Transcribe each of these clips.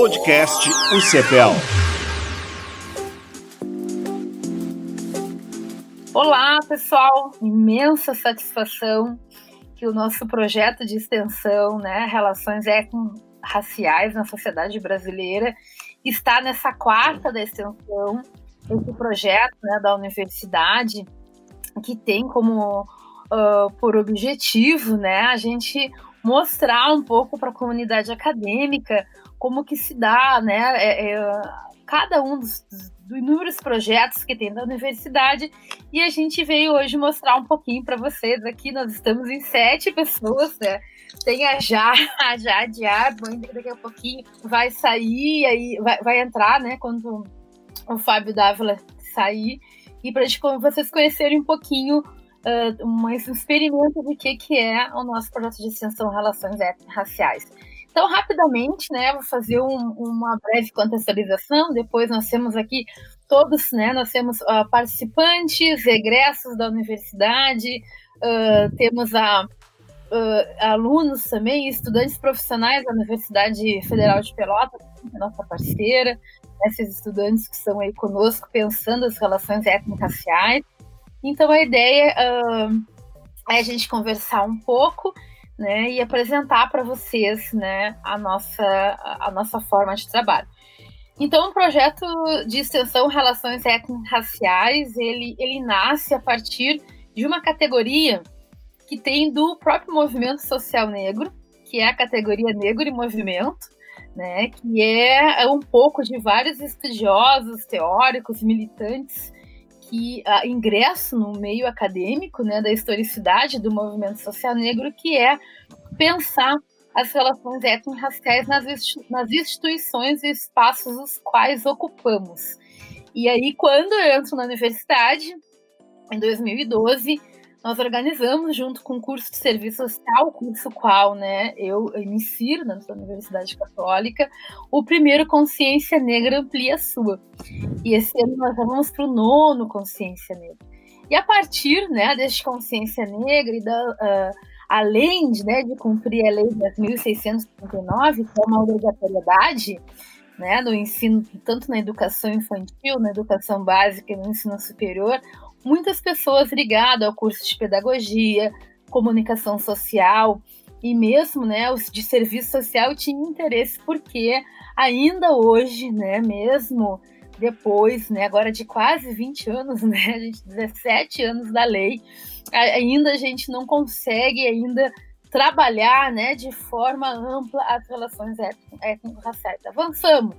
Podcast UCPEL. Olá, pessoal! Imensa satisfação que o nosso projeto de extensão, né, Relações Étnico-Raciais na Sociedade Brasileira, está nessa quarta da extensão, esse projeto né, da universidade, que tem como uh, por objetivo né, a gente mostrar um pouco para a comunidade acadêmica como que se dá né, é, é, cada um dos, dos inúmeros projetos que tem da universidade e a gente veio hoje mostrar um pouquinho para vocês aqui. Nós estamos em sete pessoas, né? Tem a Já, a Jade Arbon, daqui a pouquinho vai sair, aí vai, vai entrar, né? Quando o Fábio Dávila sair, e para vocês conhecerem um pouquinho uh, um experimento de que, que é o nosso projeto de extensão Relações Raciais. Então, rapidamente, né, vou fazer um, uma breve contextualização. Depois nós temos aqui todos, né, nós temos uh, participantes, egressos da universidade, uh, temos a, uh, alunos também, estudantes profissionais da Universidade Federal de Pelotas, é nossa parceira, esses estudantes que estão aí conosco pensando as relações étnico-raciais. Então, a ideia é a gente conversar um pouco né, e apresentar para vocês né, a, nossa, a nossa forma de trabalho. Então, o projeto de extensão Relações Étnico-Raciais, ele, ele nasce a partir de uma categoria que tem do próprio movimento social negro, que é a categoria Negro e Movimento, né, que é um pouco de vários estudiosos, teóricos, militantes que uh, ingresso no meio acadêmico, né, da historicidade do movimento social negro, que é pensar as relações étnico-raciais nas, nas instituições e espaços os quais ocupamos. E aí, quando eu entro na universidade, em 2012, nós organizamos, junto com o curso de serviço social, curso qual né, eu, eu me insiro na Universidade Católica, o primeiro Consciência Negra Amplia Sua. E esse ano nós vamos para o nono Consciência Negra. E a partir né, deste Consciência Negra e da. Uh, além de, né, de cumprir a lei 10.639, que é uma obrigatoriedade né, no ensino, tanto na educação infantil, na educação básica e no ensino superior, muitas pessoas ligadas ao curso de pedagogia, comunicação social e mesmo né, os de serviço social tinham interesse porque ainda hoje, né, mesmo depois, né, agora de quase 20 anos, né, a gente 17 anos da lei, ainda a gente não consegue ainda trabalhar, né, de forma ampla as relações étnico-raciais. Avançamos,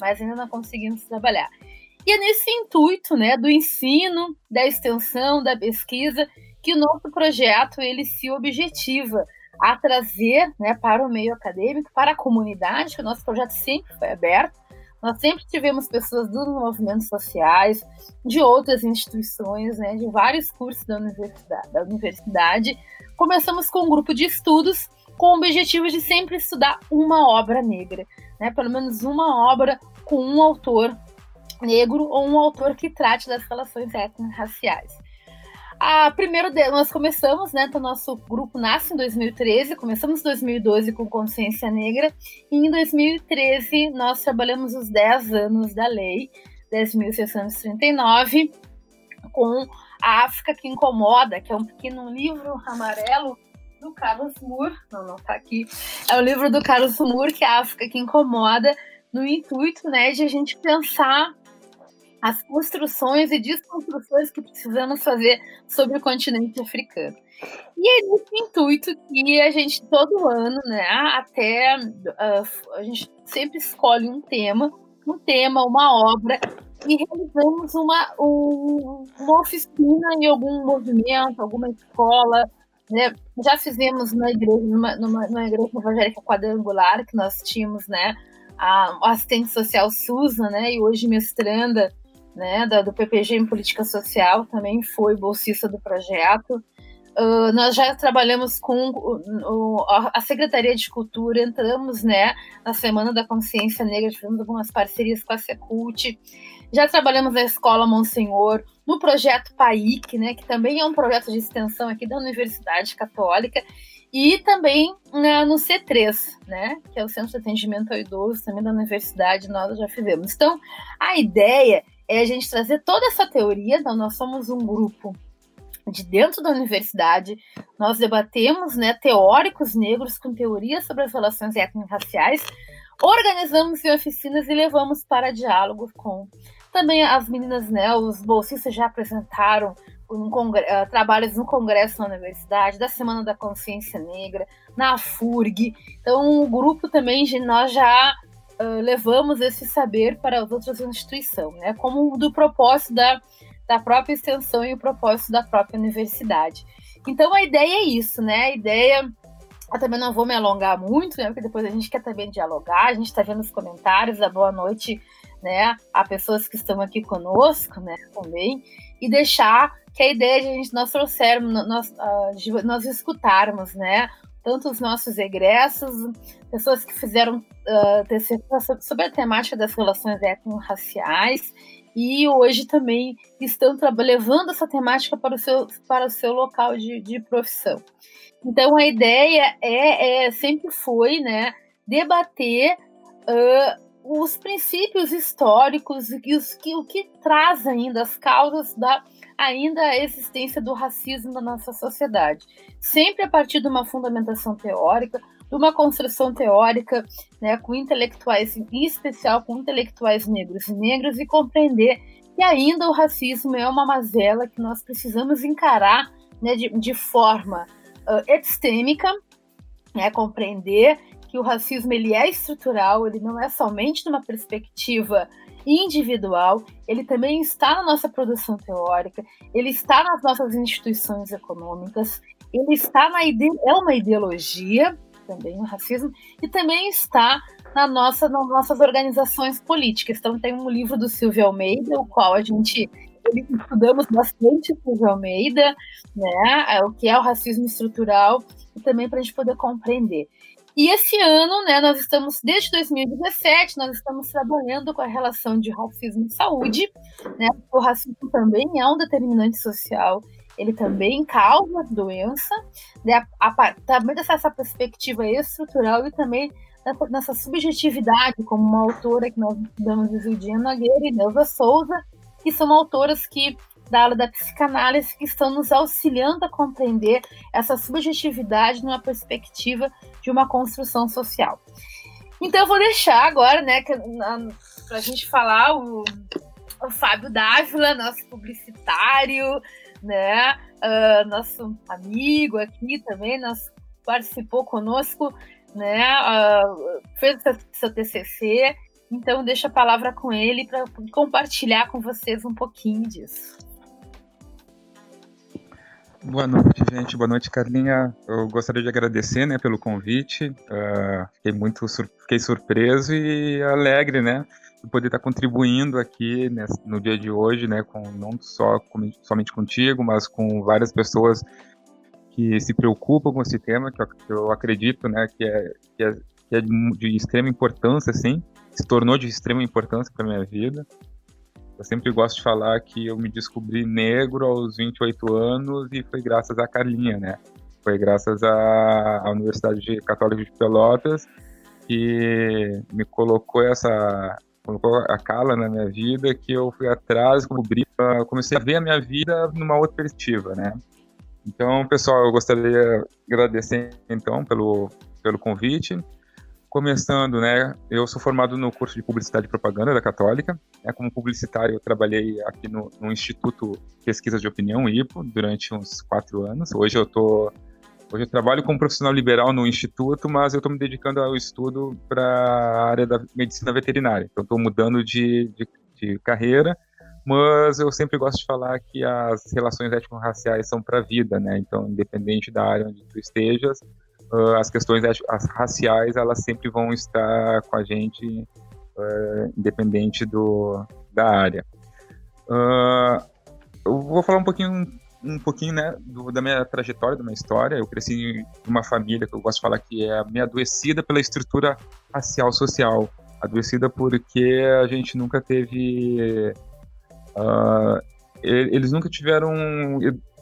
mas ainda não conseguimos trabalhar. E é nesse intuito, né, do ensino, da extensão, da pesquisa, que o nosso projeto ele se objetiva a trazer, né, para o meio acadêmico, para a comunidade, que o nosso projeto sempre foi aberto. Nós sempre tivemos pessoas dos movimentos sociais, de outras instituições, né, de vários cursos da universidade, da universidade. Começamos com um grupo de estudos com o objetivo de sempre estudar uma obra negra, né, pelo menos uma obra com um autor negro ou um autor que trate das relações étnico-raciais. A primeiro nós começamos, né? Então, nosso grupo nasce em 2013, começamos em 2012 com Consciência Negra, e em 2013 nós trabalhamos os 10 anos da lei 10.639 com a África que Incomoda, que é um pequeno livro amarelo do Carlos Moore, não, não tá aqui, é o livro do Carlos Moore, que é a África que Incomoda, no intuito, né, de a gente pensar as construções e desconstruções que precisamos fazer sobre o continente africano. E é nesse intuito que a gente, todo ano, né, até uh, a gente sempre escolhe um tema, um tema, uma obra, e realizamos uma, um, uma oficina em algum movimento, alguma escola. Né? Já fizemos na igreja, numa, numa, numa igreja evangélica quadrangular, que nós tínhamos né, a, assistente social Susan, né, e hoje mestranda né, da, do PPG em Política Social, também foi bolsista do projeto. Uh, nós já trabalhamos com o, a Secretaria de Cultura, entramos né, na Semana da Consciência Negra, tivemos algumas parcerias com a Secult, já trabalhamos na Escola Monsenhor, no projeto PAIC, né, que também é um projeto de extensão aqui da Universidade Católica, e também na, no C3, né, que é o Centro de Atendimento ao Idoso, também da Universidade, nós já fizemos. Então, a ideia é a gente trazer toda essa teoria, então nós somos um grupo de dentro da universidade, nós debatemos né, teóricos negros com teorias sobre as relações étnico-raciais, organizamos oficinas e levamos para diálogo com também as meninas, né, os bolsistas já apresentaram um uh, trabalhos no congresso na universidade, da Semana da Consciência Negra, na FURG. Então, o grupo também, nós já levamos esse saber para as outras instituições, né, como do propósito da, da própria extensão e o propósito da própria universidade. Então, a ideia é isso, né, a ideia eu também não vou me alongar muito, né? Porque depois a gente quer também dialogar, a gente está vendo os comentários, a boa noite, né? A pessoas que estão aqui conosco, né? Também. E deixar que a ideia de a gente, nós trouxermos, nós, uh, nós escutarmos, né? Tanto os nossos egressos, pessoas que fizeram uh, sobre a temática das relações étnico-raciais e hoje também estão levando essa temática para o seu, para o seu local de, de profissão. Então a ideia é, é sempre foi, né, debater uh, os princípios históricos e os que o que traz ainda as causas da ainda a existência do racismo na nossa sociedade, sempre a partir de uma fundamentação teórica, de uma construção teórica, né, com intelectuais, em especial com intelectuais negros e negras, e compreender que ainda o racismo é uma mazela que nós precisamos encarar né, de, de forma uh, epistêmica, né, compreender que o racismo ele é estrutural, ele não é somente numa perspectiva individual, ele também está na nossa produção teórica, ele está nas nossas instituições econômicas, ele está na é uma ideologia também o racismo e também está na nossa nas nossas organizações políticas. Então tem um livro do Silvio Almeida, o qual a gente estudamos bastante Silvio Almeida, né, é o que é o racismo estrutural, e também para a gente poder compreender. E esse ano, né, nós estamos, desde 2017, nós estamos trabalhando com a relação de racismo e saúde. Né? O racismo também é um determinante social, ele também causa doença, né? a, a, também dessa perspectiva estrutural e também nessa, nessa subjetividade, como uma autora que nós estudamos, Isildia Nogueira e Neuza Souza, que são autoras que da aula da psicanálise que estão nos auxiliando a compreender essa subjetividade numa perspectiva de uma construção social. Então eu vou deixar agora, né, para a gente falar o, o Fábio Dávila, nosso publicitário, né, uh, nosso amigo aqui também, participou conosco, né, uh, fez seu TCC então, deixo a palavra com ele para compartilhar com vocês um pouquinho disso. Boa noite, gente. Boa noite, Carlinha. Eu gostaria de agradecer, né, pelo convite. Uh, fiquei muito sur fiquei surpreso e alegre, né, poder estar contribuindo aqui nesse, no dia de hoje, né, com não só com, somente contigo, mas com várias pessoas que se preocupam com esse tema, que eu, eu acredito, né, que é, que é, que é de, extrema importância, sim se tornou de extrema importância para minha vida. Eu sempre gosto de falar que eu me descobri negro aos 28 anos e foi graças à Carlinha, né? Foi graças à, Universidade Católica de Pelotas que me colocou essa colocou a cala na minha vida que eu fui atrás, descobri, comecei a ver a minha vida numa outra perspectiva, né? Então, pessoal, eu gostaria de agradecer então pelo pelo convite começando, né? Eu sou formado no curso de Publicidade e Propaganda da Católica. Né, como publicitário, eu trabalhei aqui no, no Instituto Pesquisas de Opinião, IPO, durante uns quatro anos. Hoje eu tô Hoje eu trabalho como profissional liberal no instituto, mas eu estou me dedicando ao estudo para a área da medicina veterinária. Então, estou mudando de, de, de, carreira, mas eu sempre gosto de falar que as relações étnico-raciais são para a vida, né? Então, independente da área onde tu estejas, uh, as questões as raciais elas sempre vão estar com a gente, uh, independente do, da área. Uh, eu vou falar um pouquinho, um pouquinho né, do, da minha trajetória, da minha história. Eu cresci em uma família que eu gosto de falar que é meio adoecida pela estrutura racial social. Adoecida porque a gente nunca teve. Uh, eles nunca tiveram um,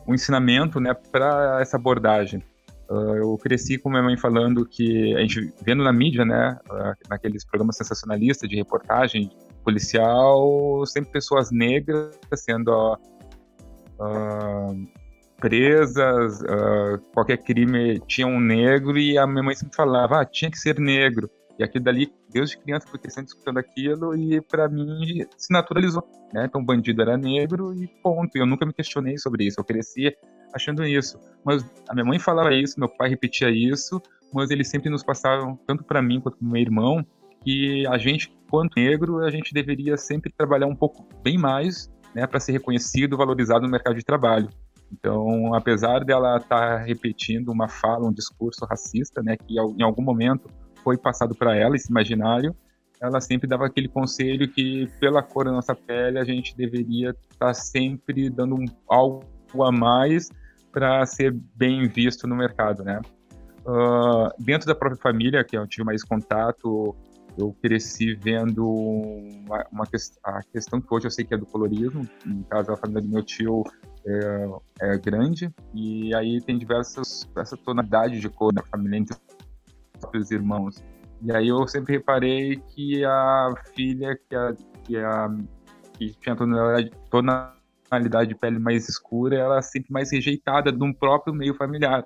um ensinamento né, para essa abordagem. Uh, eu cresci com minha mãe falando que a gente vendo na mídia, né, uh, naqueles programas sensacionalistas de reportagem policial, sempre pessoas negras sendo uh, presas, qualquer crime tinha um negro e a minha mãe sempre falava, ah, tinha que ser negro. E aquilo dali, desde criança, fui crescendo escutando aquilo e para mim se naturalizou. Né? Então, bandido era negro e ponto. Eu nunca me questionei sobre isso. Eu cresci achando isso. Mas a minha mãe falava isso, meu pai repetia isso, mas eles sempre nos passavam, tanto para mim quanto para meu irmão, que a gente, quanto negro, a gente deveria sempre trabalhar um pouco bem mais né, para ser reconhecido, valorizado no mercado de trabalho. Então, apesar dela estar tá repetindo uma fala, um discurso racista, né, que em algum momento foi passado para ela, esse imaginário, ela sempre dava aquele conselho que, pela cor da nossa pele, a gente deveria estar tá sempre dando um, algo a mais para ser bem visto no mercado, né? Uh, dentro da própria família, que eu tive mais contato, eu cresci vendo uma, uma a questão que hoje eu sei que é do colorismo, no caso a família do meu tio é, é grande, e aí tem diversas essa tonalidade de cor da família entre os irmãos. E aí eu sempre reparei que a filha que, a, que, a, que tinha tonalidade tonalidade de pele mais escura, ela é sempre mais rejeitada de um próprio meio familiar.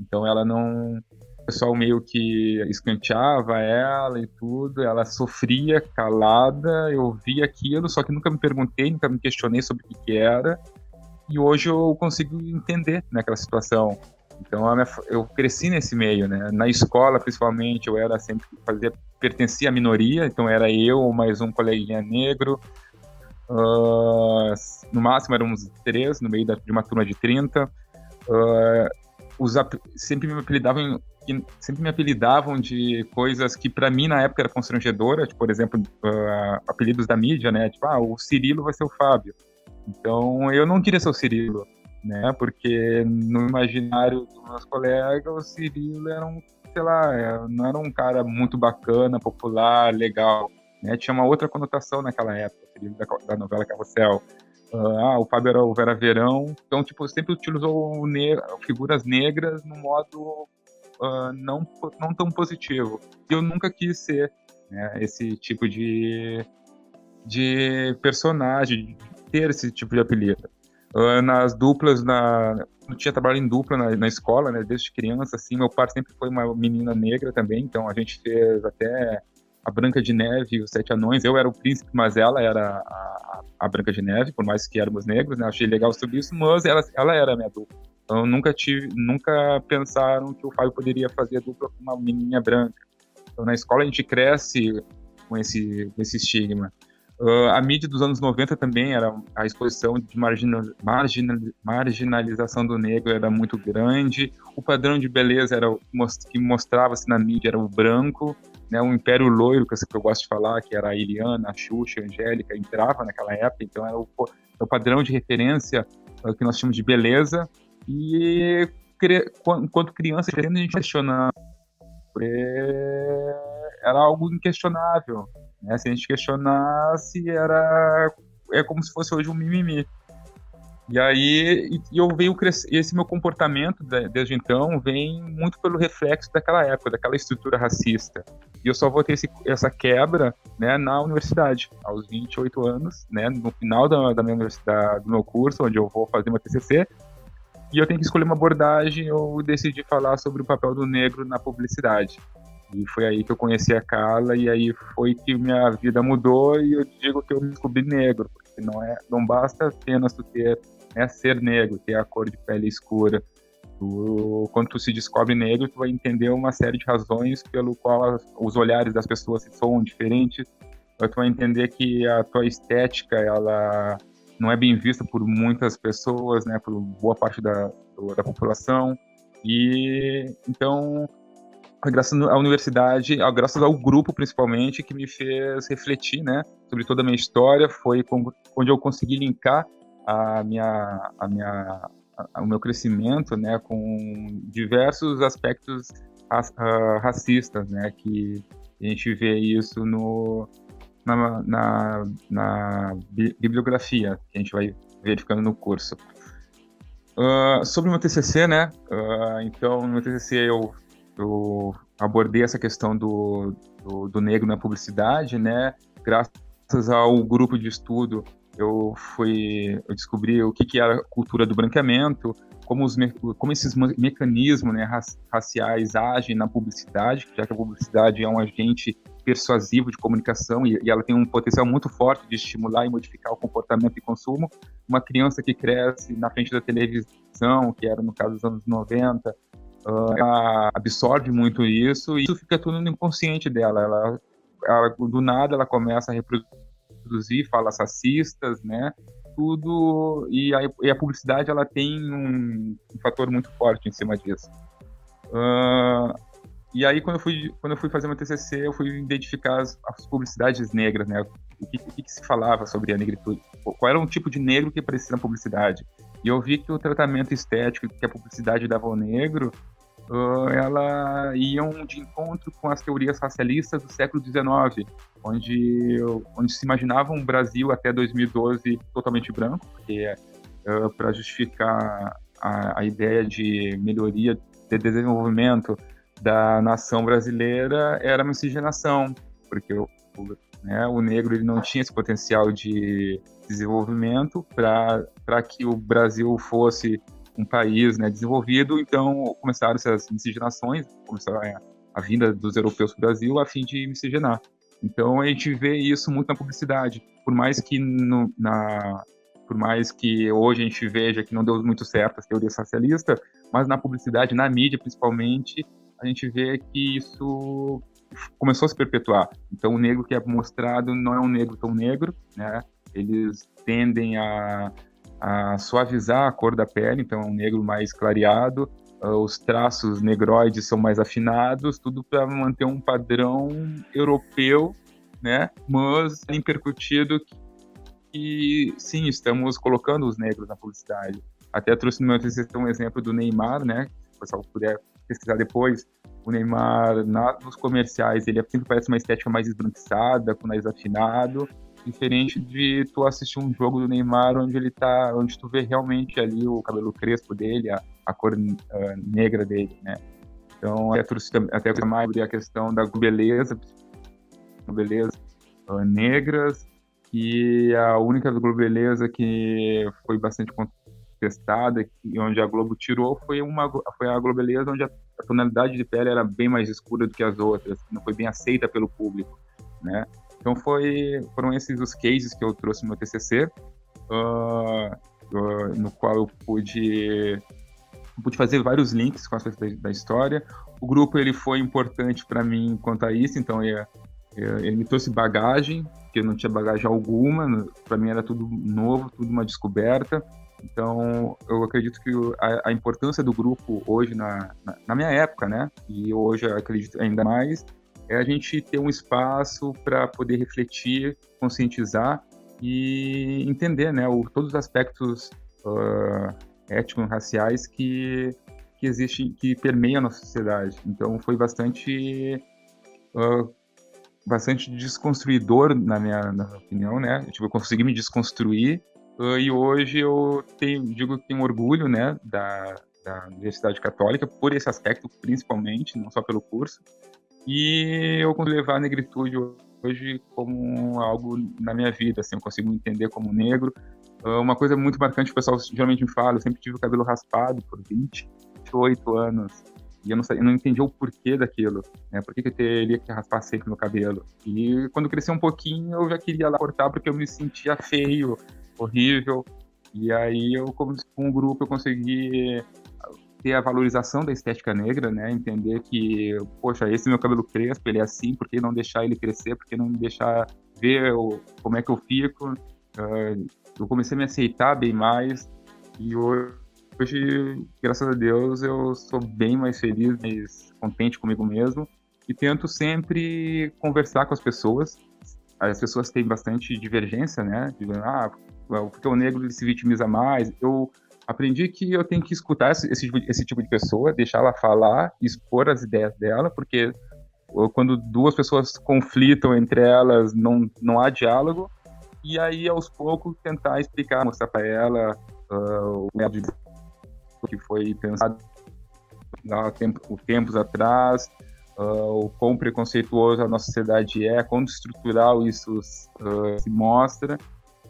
Então ela não. Pessoal meio que escanteava ela e tudo, ela sofria calada, eu via aquilo, só que nunca me perguntei, nunca me questionei sobre o que, que era, e hoje eu consigo entender naquela situação. Então eu cresci nesse meio, né? Na escola, principalmente, eu era sempre fazia pertencia à minoria, então era eu mais um coleguinha negro. Uh, no máximo éramos três, no meio da, de uma turma de 30. Uh, os, sempre me apelidavam sempre me apelidavam de coisas que para mim na época era constrangedora, tipo, por exemplo, uh, apelidos da mídia, né? Tipo, ah, o Cirilo vai ser o Fábio. Então, eu não queria ser o Cirilo, né? Porque no imaginário dos meus colegas, o Cirilo era um, sei lá, é, não era um cara muito bacana, popular, legal, né? Tinha uma outra conotação naquela época, o Cirilo da, da novela Carrossel. Ah, o Fábio era o Vera Verão. Então, tipo, sempre utilizou ne figuras negras no modo uh, não, não tão positivo. E eu nunca quis ser né, esse tipo de, de personagem, ter esse tipo de apelido. Uh, nas duplas, na, eu tinha trabalhado em dupla na, na, escola, né, desde criança, assim, meu pai sempre foi uma menina negra também, então a gente fez até a Branca de Neve e os Sete Anões. Eu era o príncipe, mas ela era a, a Branca de Neve, por mais que éramos negros, né? Achei legal sobre isso, mas ela, ela era a minha dupla. Então nunca tive, nunca pensaram que o Fábio poderia fazer dupla com uma menininha branca. Então na escola a gente cresce com esse, com esse estigma. Uh, a mídia dos anos 90 também era a exposição de marginal, marginal, marginalização do negro era muito grande. O padrão de beleza era que mostrava-se na mídia era o branco né, o Império Loiro, que eu gosto de falar, que era a Iliana, a Xuxa, a Angélica, entrava naquela época, então era o, é o padrão de referência é que nós tínhamos de beleza, e enquanto criança, a gente questionava, era algo inquestionável, né? se a gente questionasse, era é como se fosse hoje um mimimi. E aí e eu venho crescer, esse meu comportamento desde então vem muito pelo reflexo daquela época, daquela estrutura racista. E eu só vou ter esse, essa quebra né, na universidade, aos 28 anos, né, no final da, da minha universidade, do meu curso, onde eu vou fazer meu TCC. E eu tenho que escolher uma abordagem, eu decidi falar sobre o papel do negro na publicidade. E foi aí que eu conheci a Carla e aí foi que minha vida mudou e eu digo que eu me descobri negro, porque não é, não basta apenas tu ter né, ser negro, ter a cor de pele escura. Tu, quando tu se descobre negro, tu vai entender uma série de razões pelo qual as, os olhares das pessoas são diferentes. Tu vai entender que a tua estética, ela não é bem vista por muitas pessoas, né, por boa parte da, da população. E então, graças à universidade, graças ao grupo principalmente, que me fez refletir, né, sobre toda a minha história, foi onde eu consegui linkar a minha, a minha, a, o meu crescimento, né, com diversos aspectos uh, racistas, né, que a gente vê isso no, na, na, na bibliografia que a gente vai verificando no curso. Uh, sobre o meu TCC, né? Uh, então, no meu TCC eu, eu abordei essa questão do, do, do, negro na publicidade, né? Graças ao grupo de estudo, eu fui, eu descobri o que, que era a cultura do branqueamento, como, os, como esses mecanismos né, raciais agem na publicidade, já que a publicidade é um agente persuasivo de comunicação e, e, ela tem um potencial muito forte de estimular e modificar o comportamento de consumo. Uma criança que cresce na frente da televisão, que era no caso dos anos 90, uh, ela absorve muito isso e isso fica tudo no inconsciente dela. Ela, ela, do nada ela começa a reproduzir falas racistas, né? tudo e a, e a publicidade ela tem um, um, fator muito forte em cima disso. Uh, e aí quando eu fui quando eu fui fazer meu TCC eu fui identificar as, as publicidades negras, né? O que, o que, se falava sobre a negritude? Qual era um tipo de negro que aparecia na publicidade? E eu vi que o tratamento estético que a publicidade dava ao negro uh, ela iam de encontro com as teorias racialistas do século XIX, onde, onde se imaginava um Brasil até 2012 totalmente branco, porque uh, para justificar a, a, ideia de melhoria, de desenvolvimento da nação brasileira era a miscigenação, porque o, né, o negro ele não tinha esse potencial de desenvolvimento para que o Brasil fosse um país né, desenvolvido, então começaram essas miscigenações, começaram a, a vinda dos europeus para o Brasil a fim de miscigenar. Então a gente vê isso muito na publicidade, por mais que no, na por mais que hoje a gente veja que não deu muito certo as teorias racialistas, mas na publicidade, na mídia principalmente, a gente vê que isso começou a se perpetuar. Então o negro que é mostrado não é um negro tão negro, né? Eles tendem a a suavizar a cor da pele, então é um negro mais clareado, uh, os traços negroides são mais afinados, tudo para manter um padrão europeu, né? Mas impercutido que, que, sim, estamos colocando os negros na publicidade. Até trouxe no meu TCC um exemplo do Neymar, né? Se o pessoal puder pesquisar depois, o Neymar na, nos comerciais ele sempre parece uma estética mais esbranquiçada, com nariz afinado, Diferente de tu assistir um jogo do Neymar onde ele tá. onde tu vê realmente ali o cabelo crespo dele, a, a cor uh, negra dele, né? Então, até, até mais a questão da beleza, beleza uh, negras, e a única beleza que foi bastante contestada e onde a Globo tirou foi uma foi a Globeleza onde a tonalidade de pele era bem mais escura do que as outras, não foi bem aceita pelo público, né? Então foi, foram esses os cases que eu trouxe no meu TCC, uh, uh, no qual eu pude, pude fazer vários links com as coisas da, história. O grupo ele foi importante para mim quanto a isso, então ele, ele me trouxe bagagem, que eu não tinha bagagem alguma, para mim era tudo novo, tudo uma descoberta. Então, eu acredito que a, a importância do grupo hoje, na, na, na, minha época, né, e hoje acredito ainda mais, é a gente ter um espaço para poder refletir, conscientizar e entender né, o, todos os aspectos uh, étnicos raciais que, que existem, que permeiam a nossa sociedade. Então foi bastante uh, bastante desconstruidor na minha, na minha opinião, né? Tipo, eu consegui me desconstruir uh, e hoje eu tenho, digo que tenho orgulho, né, da, da Universidade Católica por esse aspecto, principalmente, não só pelo curso, e eu consigo levar a negritude hoje como algo na minha vida, assim, eu consigo me entender como negro. Ah, uma coisa muito marcante o pessoal geralmente me fala, eu sempre tive o cabelo raspado por 28 anos e eu não, eu não entendi o porquê daquilo, né? Por que, que eu teria que raspar sempre meu cabelo? E quando cresci um pouquinho, eu já queria lá cortar porque eu me sentia feio, horrível. E aí eu, com o grupo, eu consegui ter a valorização da estética negra, né? Entender que, poxa, esse meu cabelo crespo, ele é assim, por que não deixar ele crescer? Por que não deixar ver o, como é que eu fico? Uh, eu comecei a me aceitar bem mais e hoje, hoje, graças a Deus, eu sou bem mais feliz, mais contente comigo mesmo e tento sempre conversar com as pessoas. As pessoas têm bastante divergência, né? De, ah, porque o negro ele se vitimiza mais. Eu aprendi que eu tenho que escutar esse, esse, esse tipo de pessoa, deixar ela falar, expor as ideias dela, porque quando duas pessoas conflitam entre elas, não, não há diálogo, e aí aos poucos tentar explicar, mostrar para ela uh, o método que foi pensado há tempo, tempos atrás, uh, o quão preconceituoso a nossa sociedade é, quão estrutural isso uh, se mostra,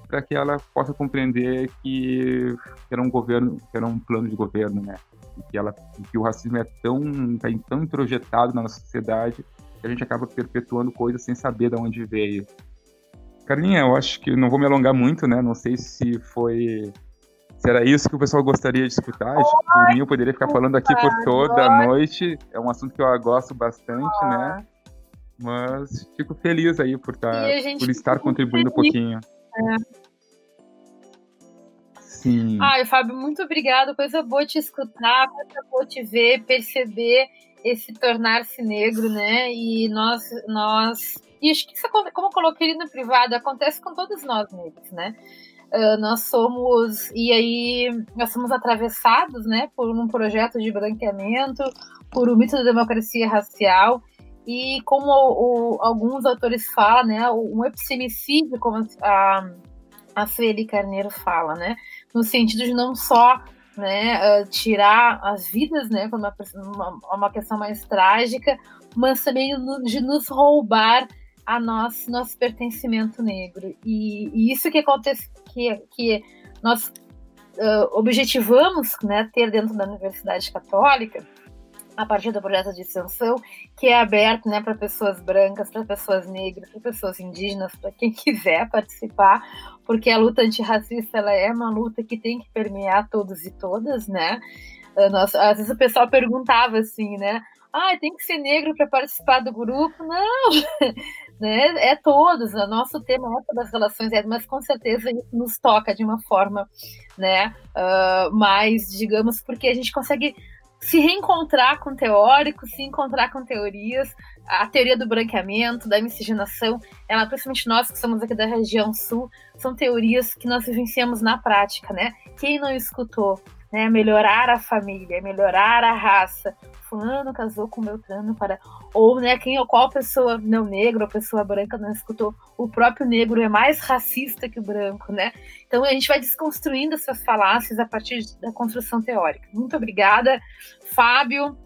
para que ela possa compreender que era um governo, que era um plano de governo, né? E que, ela, que o racismo é tão, tá tão introjetado na nossa sociedade que a gente acaba perpetuando coisas sem saber de onde veio. Carlinha, eu acho que não vou me alongar muito, né? Não sei se foi se era isso que o pessoal gostaria de escutar. Por mim, eu poderia ficar falando aqui por toda a noite. É um assunto que eu gosto bastante, né? Mas fico feliz aí por, tá, por estar contribuindo feliz. um pouquinho. Sim. Ai, Fábio, muito obrigada. Coisa boa te escutar, coisa boa te ver, perceber esse tornar-se negro, né? E nós, nós. E acho que isso, como eu coloquei no privado, acontece com todos nós negros, né? Uh, nós somos e aí nós somos atravessados, né, por um projeto de branqueamento, por o mito da democracia racial e como o, o, alguns autores falam, né, um epistemicídio, como a, a Sueli Carneiro fala, né, no sentido de não só né, uh, tirar as vidas, né, como uma, uma questão mais trágica, mas também de nos roubar a nosso, nosso pertencimento negro. E, e isso que acontece, que, que nós uh, objetivamos né, ter dentro da Universidade Católica, a partir do projeto de extensão, que é aberto né, para pessoas brancas, para pessoas negras, para pessoas indígenas, para quem quiser participar, porque a luta antirracista ela é uma luta que tem que permear todos e todas, né? Uh, nós, às vezes o pessoal perguntava assim, né? Ah, tem que ser negro para participar do grupo? Não! né? É todos, o nosso tema é das relações, mas com certeza isso nos toca de uma forma, né, uh, mais, digamos, porque a gente consegue se reencontrar com teóricos, se encontrar com teorias, a teoria do branqueamento, da miscigenação, ela, principalmente nós que somos aqui da região sul, são teorias que nós vivenciamos na prática, né? Quem não escutou, né? Melhorar a família, melhorar a raça, fulano casou com Beltrano para ou né quem ou qual pessoa não negra ou pessoa branca não escutou o próprio negro é mais racista que o branco né? Então a gente vai desconstruindo essas falácias a partir da construção teórica. Muito obrigada Fábio.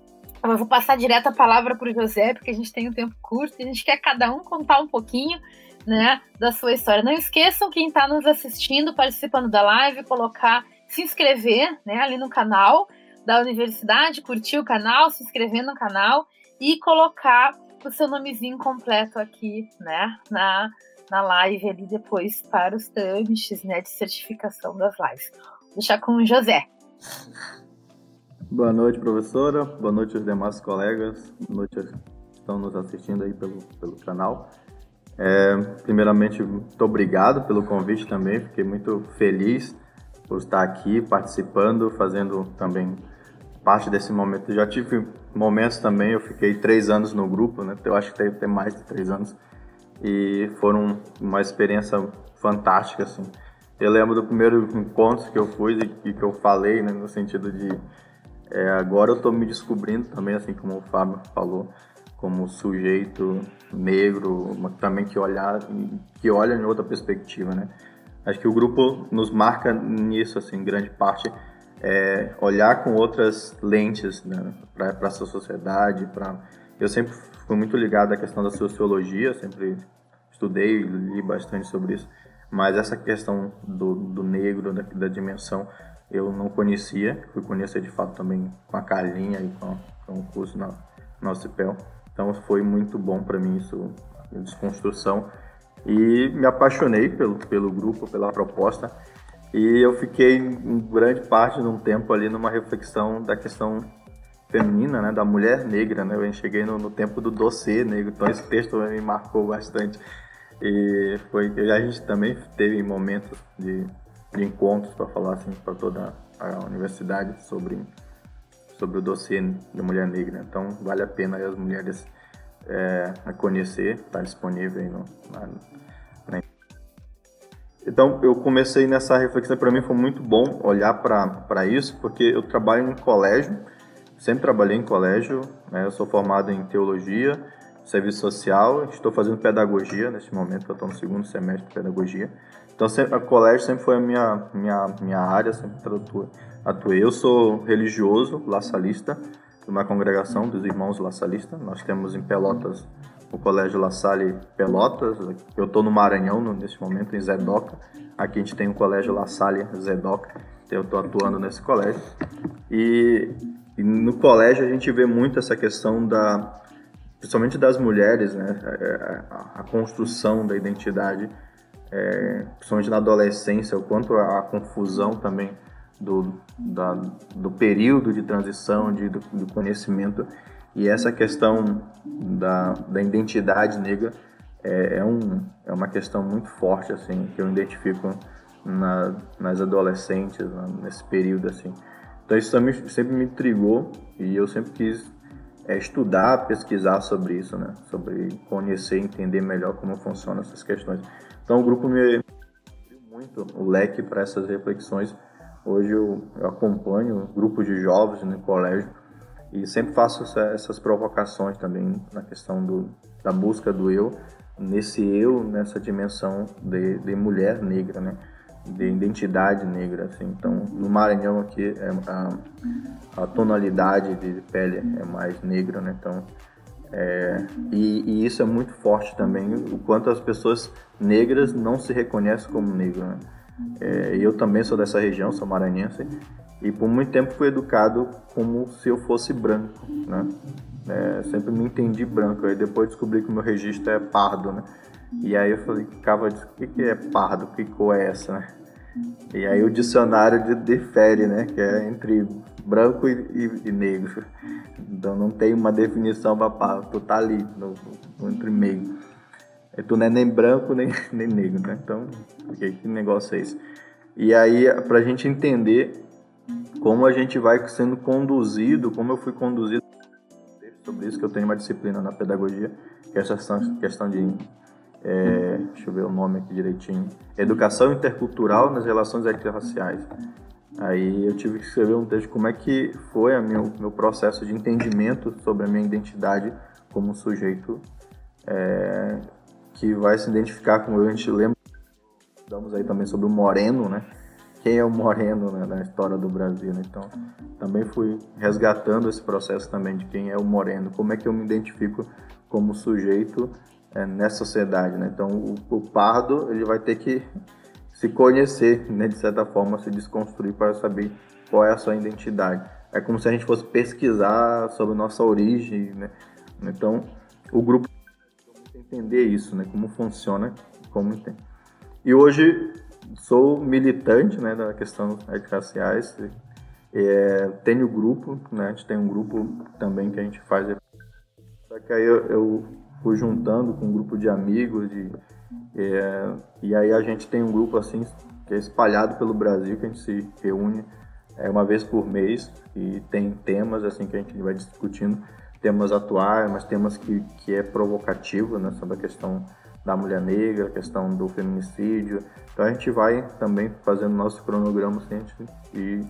Eu vou passar direto a palavra para o José porque a gente tem um tempo curto e a gente quer cada um contar um pouquinho né da sua história. Não esqueçam quem está nos assistindo participando da live colocar se inscrever né ali no canal da universidade, curtir o canal, se inscrever no canal e colocar o seu nomezinho completo aqui, né, na, na live ali depois para os trâmites, né, de certificação das lives. Vou deixar com o José. Boa noite, professora. Boa noite aos demais colegas. Boa noite aos que estão nos assistindo aí pelo, pelo canal. É, primeiramente, muito obrigado pelo convite também. Fiquei muito feliz por estar aqui participando, fazendo também parte desse momento. Eu já tive momentos também, eu fiquei três anos no grupo, né? Eu acho que deve ter mais de três anos. E foram uma experiência fantástica, assim. Eu lembro do primeiro encontro que eu fui e que eu falei, né? No sentido de... É, agora eu estou me descobrindo também, assim como o Fábio falou, como sujeito negro, também que olhar, que olha em outra perspectiva, né? Acho que o grupo nos marca nisso, assim, grande parte, é olhar com outras lentes né, para a sua sociedade. Pra... Eu sempre fui muito ligado à questão da sociologia, sempre estudei e li bastante sobre isso, mas essa questão do, do negro, da, da dimensão, eu não conhecia, fui conhecer de fato também com a Carlinha e com, com o curso na, na UCPEL. Então foi muito bom para mim isso, a desconstrução e me apaixonei pelo, pelo grupo, pela proposta. E eu fiquei em grande parte de um tempo ali numa reflexão da questão feminina, né, da mulher negra, né? Eu cheguei no, no tempo do dossiê negro, então esse texto me marcou bastante. E foi a gente também teve momentos de, de encontros para falar assim para toda a universidade sobre sobre o dossiê da mulher negra. Então vale a pena as mulheres é, conhecer, está disponível aí no, na. Então eu comecei nessa reflexão, para mim foi muito bom olhar para isso, porque eu trabalho em colégio, sempre trabalhei em colégio, né, eu sou formado em teologia, serviço social, estou fazendo pedagogia neste momento, eu estou no segundo semestre de pedagogia. Então, sempre, o colégio sempre foi a minha, minha, minha área, sempre atuei. Eu sou religioso, laçalista, de uma congregação dos irmãos laçalistas. Nós temos em Pelotas o Colégio La Salle Pelotas. Eu estou no Maranhão no, nesse momento, em Zedoca. Aqui a gente tem o Colégio La Salle Zedoca. Eu estou atuando nesse colégio. E, e, no colégio a gente vê muito essa questão da, principalmente das mulheres, né? A, é, é, a, a construção da identidade, é, principalmente na adolescência, o quanto a, a confusão também do, da, do período de transição, de, do, do conhecimento e essa questão da, da identidade negra é, é, um, é uma questão muito forte, assim, que eu identifico na, nas adolescentes, nesse período, assim. Então isso sempre, sempre me intrigou e eu sempre quis é, estudar, pesquisar sobre isso, né? Sobre conhecer, entender melhor como funcionam essas questões. Então o grupo me abriu muito o leque para essas reflexões. Hoje eu, eu acompanho grupos de jovens no colégio e sempre faço essa, essas provocações também na questão do, da busca do eu, nesse eu, nessa dimensão de, de mulher negra, né? de identidade negra, assim. Então, no Maranhão aqui, é, a, a, tonalidade de pele é mais negra, né? Então, é, e, e, isso é muito forte também, o quanto as pessoas negras não se reconhecem como negro, né? É, eu também sou dessa região, sou maranhense, e por muito tempo fui educado como se eu fosse branco, né? É, sempre me entendi branco. Aí depois descobri que o meu registro é pardo, né? E aí eu falei, ficava, o que, que é pardo? Que cor é essa, né? E aí o dicionário difere, né? Que é entre branco e, e, e negro. Então não tem uma definição para pardo. Tu tá ali, no, no entre meio. E tu não é nem branco nem, nem negro, né? Então, que, negócio é esse? E aí, pra gente entender como a gente vai sendo conduzido, como eu fui conduzido sobre isso que eu tenho uma disciplina na pedagogia, que é essa questão de é, deixa eu ver o nome aqui direitinho, educação intercultural nas relações interraciais. Aí eu tive que escrever um texto como é que foi o meu, meu processo de entendimento sobre a minha identidade como sujeito é, que vai se identificar como a gente lembra, estamos aí também sobre o moreno, né? Quem é o moreno né, na história do Brasil. Né? Então, também fui resgatando esse processo também de quem é o moreno, como é que eu me identifico como sujeito é, nessa sociedade. Né? Então, o, o, pardo ele vai ter que se conhecer, né, de certa forma, se desconstruir para saber qual é a sua identidade. É como se a gente fosse pesquisar sobre nossa origem. Né? Então, o grupo entender isso, né? como funciona, como. E hoje sou militante né, da questão das raciais. É, tenho grupo, né, a gente tem um grupo também que a gente faz. Só que aí eu, eu fui juntando com um grupo de amigos de, é, e aí a gente tem um grupo assim que é espalhado pelo Brasil que a gente se reúne é, uma vez por mês e tem temas assim que a gente vai discutindo temas atuais mas temas que, que é provocativo né, sobre a questão da mulher negra, a questão do feminicídio. Então a gente vai também fazendo nosso cronograma assim, e,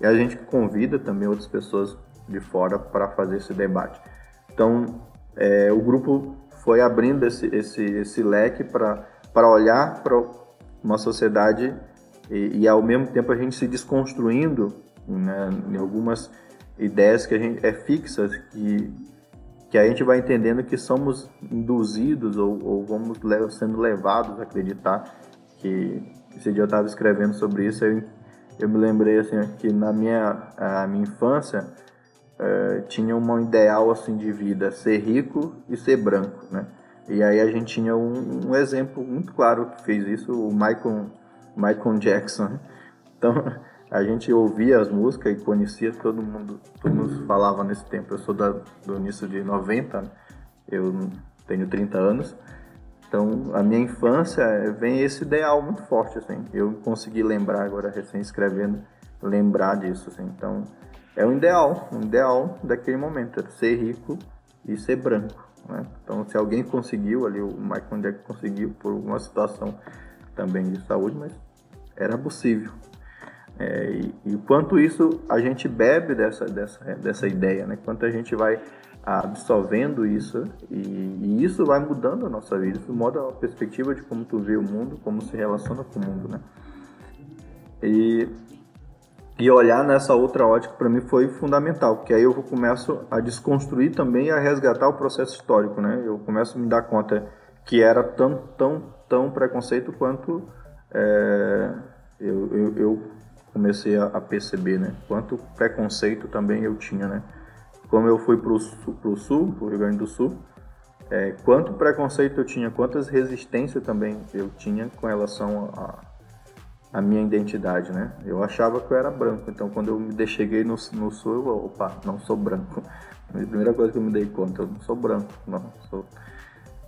e a gente convida também outras pessoas de fora para fazer esse debate. Então é, o grupo foi abrindo esse, esse, esse leque para olhar para uma sociedade e, e, ao mesmo tempo a gente se desconstruindo né, em algumas ideias que a gente é fixas que que a gente vai entendendo que somos induzidos ou, ou vamos sendo levados a acreditar que esse dia eu estava escrevendo sobre isso eu, eu me lembrei assim que na minha a minha infância é, tinha um ideal assim de vida ser rico e ser branco né e aí a gente tinha um, um exemplo muito claro que fez isso o Michael Michael Jackson né? então a gente ouvia as músicas e conhecia todo mundo, todo mundo falava nesse tempo. Eu sou da, do início de 90, eu tenho 30 anos. Então, a minha infância vem esse ideal muito forte, assim. Eu consegui lembrar agora, recém escrevendo, lembrar disso, assim. Então, é um ideal, um ideal daquele momento, ser rico e ser branco, né? Então, se alguém conseguiu ali, o Michael Jackson conseguiu por uma situação também de saúde, mas era possível, é, e, e quanto isso a gente bebe dessa, dessa, dessa ideia, né? Quanto a gente vai absorvendo isso e, e, isso vai mudando a nossa vida, isso muda a perspectiva de como tu vê o mundo, como se relaciona com o mundo, né? E, e olhar nessa outra ótica para mim foi fundamental, porque aí eu começo a desconstruir também e a resgatar o processo histórico, né? Eu começo a me dar conta que era tão tão tão preconceito quanto é, eu, eu, eu, comecei a, a perceber, né? Quanto preconceito também eu tinha, né? como eu fui para o sul, pro Rio Grande do Sul, é, quanto preconceito eu tinha, quantas resistências também eu tinha com relação à minha identidade, né? Eu achava que eu era branco, então quando eu me cheguei no, no sul, eu, opa, não sou branco. A primeira coisa que eu me dei conta, eu não sou branco, não sou.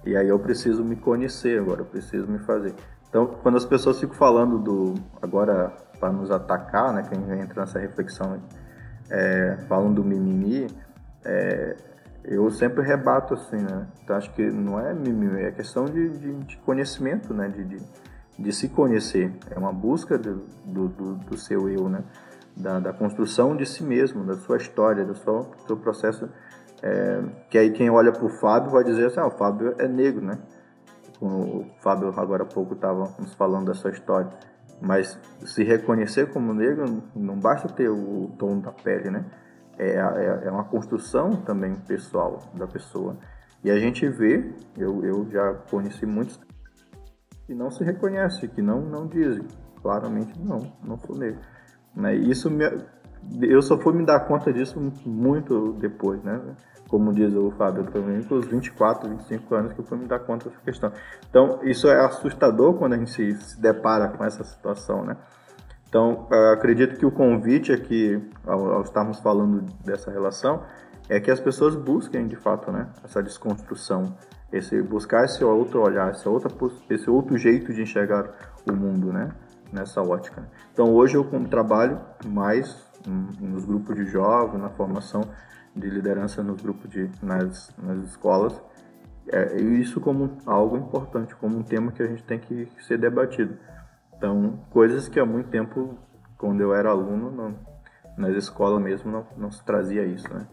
E aí eu preciso me conhecer agora, eu preciso me fazer. Então, quando as pessoas ficam falando do agora para nos atacar, né? Quem entra nessa reflexão, é, falam do mimimi, é, eu sempre rebato assim, né? Então acho que não é mimimi, é questão de, de, de conhecimento, né? De, de, de, se conhecer. É uma busca do, do, do seu eu, né? Da, da, construção de si mesmo, da sua história, do seu, do seu processo. É, que aí quem olha para o Fábio vai dizer assim, ah, o Fábio é negro, né? O Fábio agora há pouco estava nos falando da sua história. Mas se reconhecer como negro, não basta ter o tom da pele, né? É, é, é, uma construção também pessoal da pessoa. E a gente vê, eu, eu já conheci muitos que não se reconhecem, que não, não dizem claramente, não, não sou negro. Né? Isso me, eu só fui me dar conta disso muito depois, né? Como diz o Fábio também, com os 24, 25 anos que eu fui me dar conta dessa questão. Então, isso é assustador quando a gente se, se depara com essa situação, né? Então, acredito que o convite aqui, ao, ao, estarmos falando dessa relação, é que as pessoas busquem, de fato, né, essa desconstrução, esse buscar esse outro olhar, esse outro, esse outro jeito de enxergar o mundo, né, nessa ótica. Então, hoje eu trabalho mais nos grupos de jovens, na formação de liderança nos grupos de nas, nas escolas, é, isso como algo importante, como um tema que a gente tem que ser debatido então, coisas que há muito tempo, quando eu era aluno, não, nas escolas mesmo, não, não se trazia isso, né?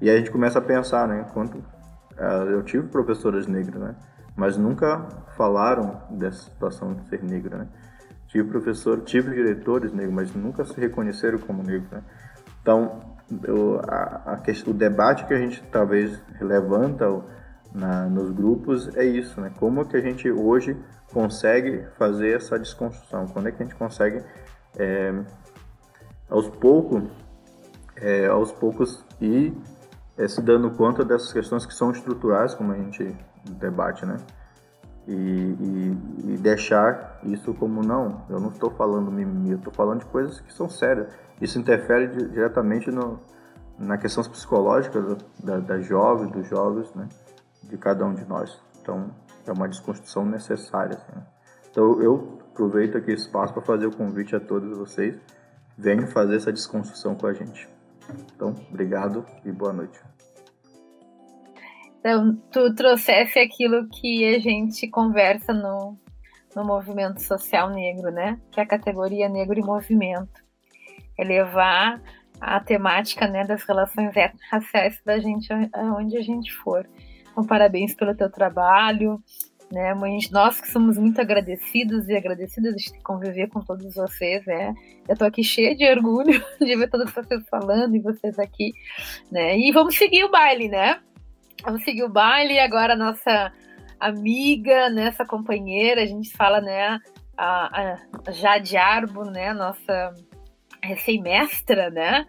E aí a gente começa a pensar, né? Quanto uh, eu tive professoras negras, né? Mas nunca falaram dessa situação de ser negra, né? Tive professor, tive diretores negros, mas nunca se reconheceram como negros, né? Então, eu, a, a, o debate que a gente talvez levanta na, nos grupos é isso, né? Como que a gente hoje consegue fazer essa desconstrução? Quando é que a gente consegue, é, aos poucos, é, aos poucos ir é, se dando conta dessas questões que são estruturais, como a gente debate, né? E, e, e deixar isso como não, eu não estou falando mimimi, eu estou falando de coisas que são sérias. Isso interfere diretamente no, na questão psicológica da, da jovem, dos jovens, né? De cada um de nós. Então, é uma desconstrução necessária. Assim, né? Então eu aproveito aqui esse espaço para fazer o convite a todos vocês. Venham fazer essa desconstrução com a gente. Então, obrigado e boa noite. Então, tu trouxesse aquilo que a gente conversa no, no movimento social negro, né? Que é a categoria negro e movimento. É levar a temática né, das relações étnico-raciais da gente aonde a gente for. Então, parabéns pelo teu trabalho. Né, nós que somos muito agradecidos e agradecidas de conviver com todos vocês, né? Eu tô aqui cheia de orgulho de ver todos vocês falando e vocês aqui, né? E vamos seguir o baile, né? Vamos seguir o baile agora a nossa amiga, nessa né, companheira, a gente fala, né, a, a Jade Arbo, né, nossa recém-mestra, né?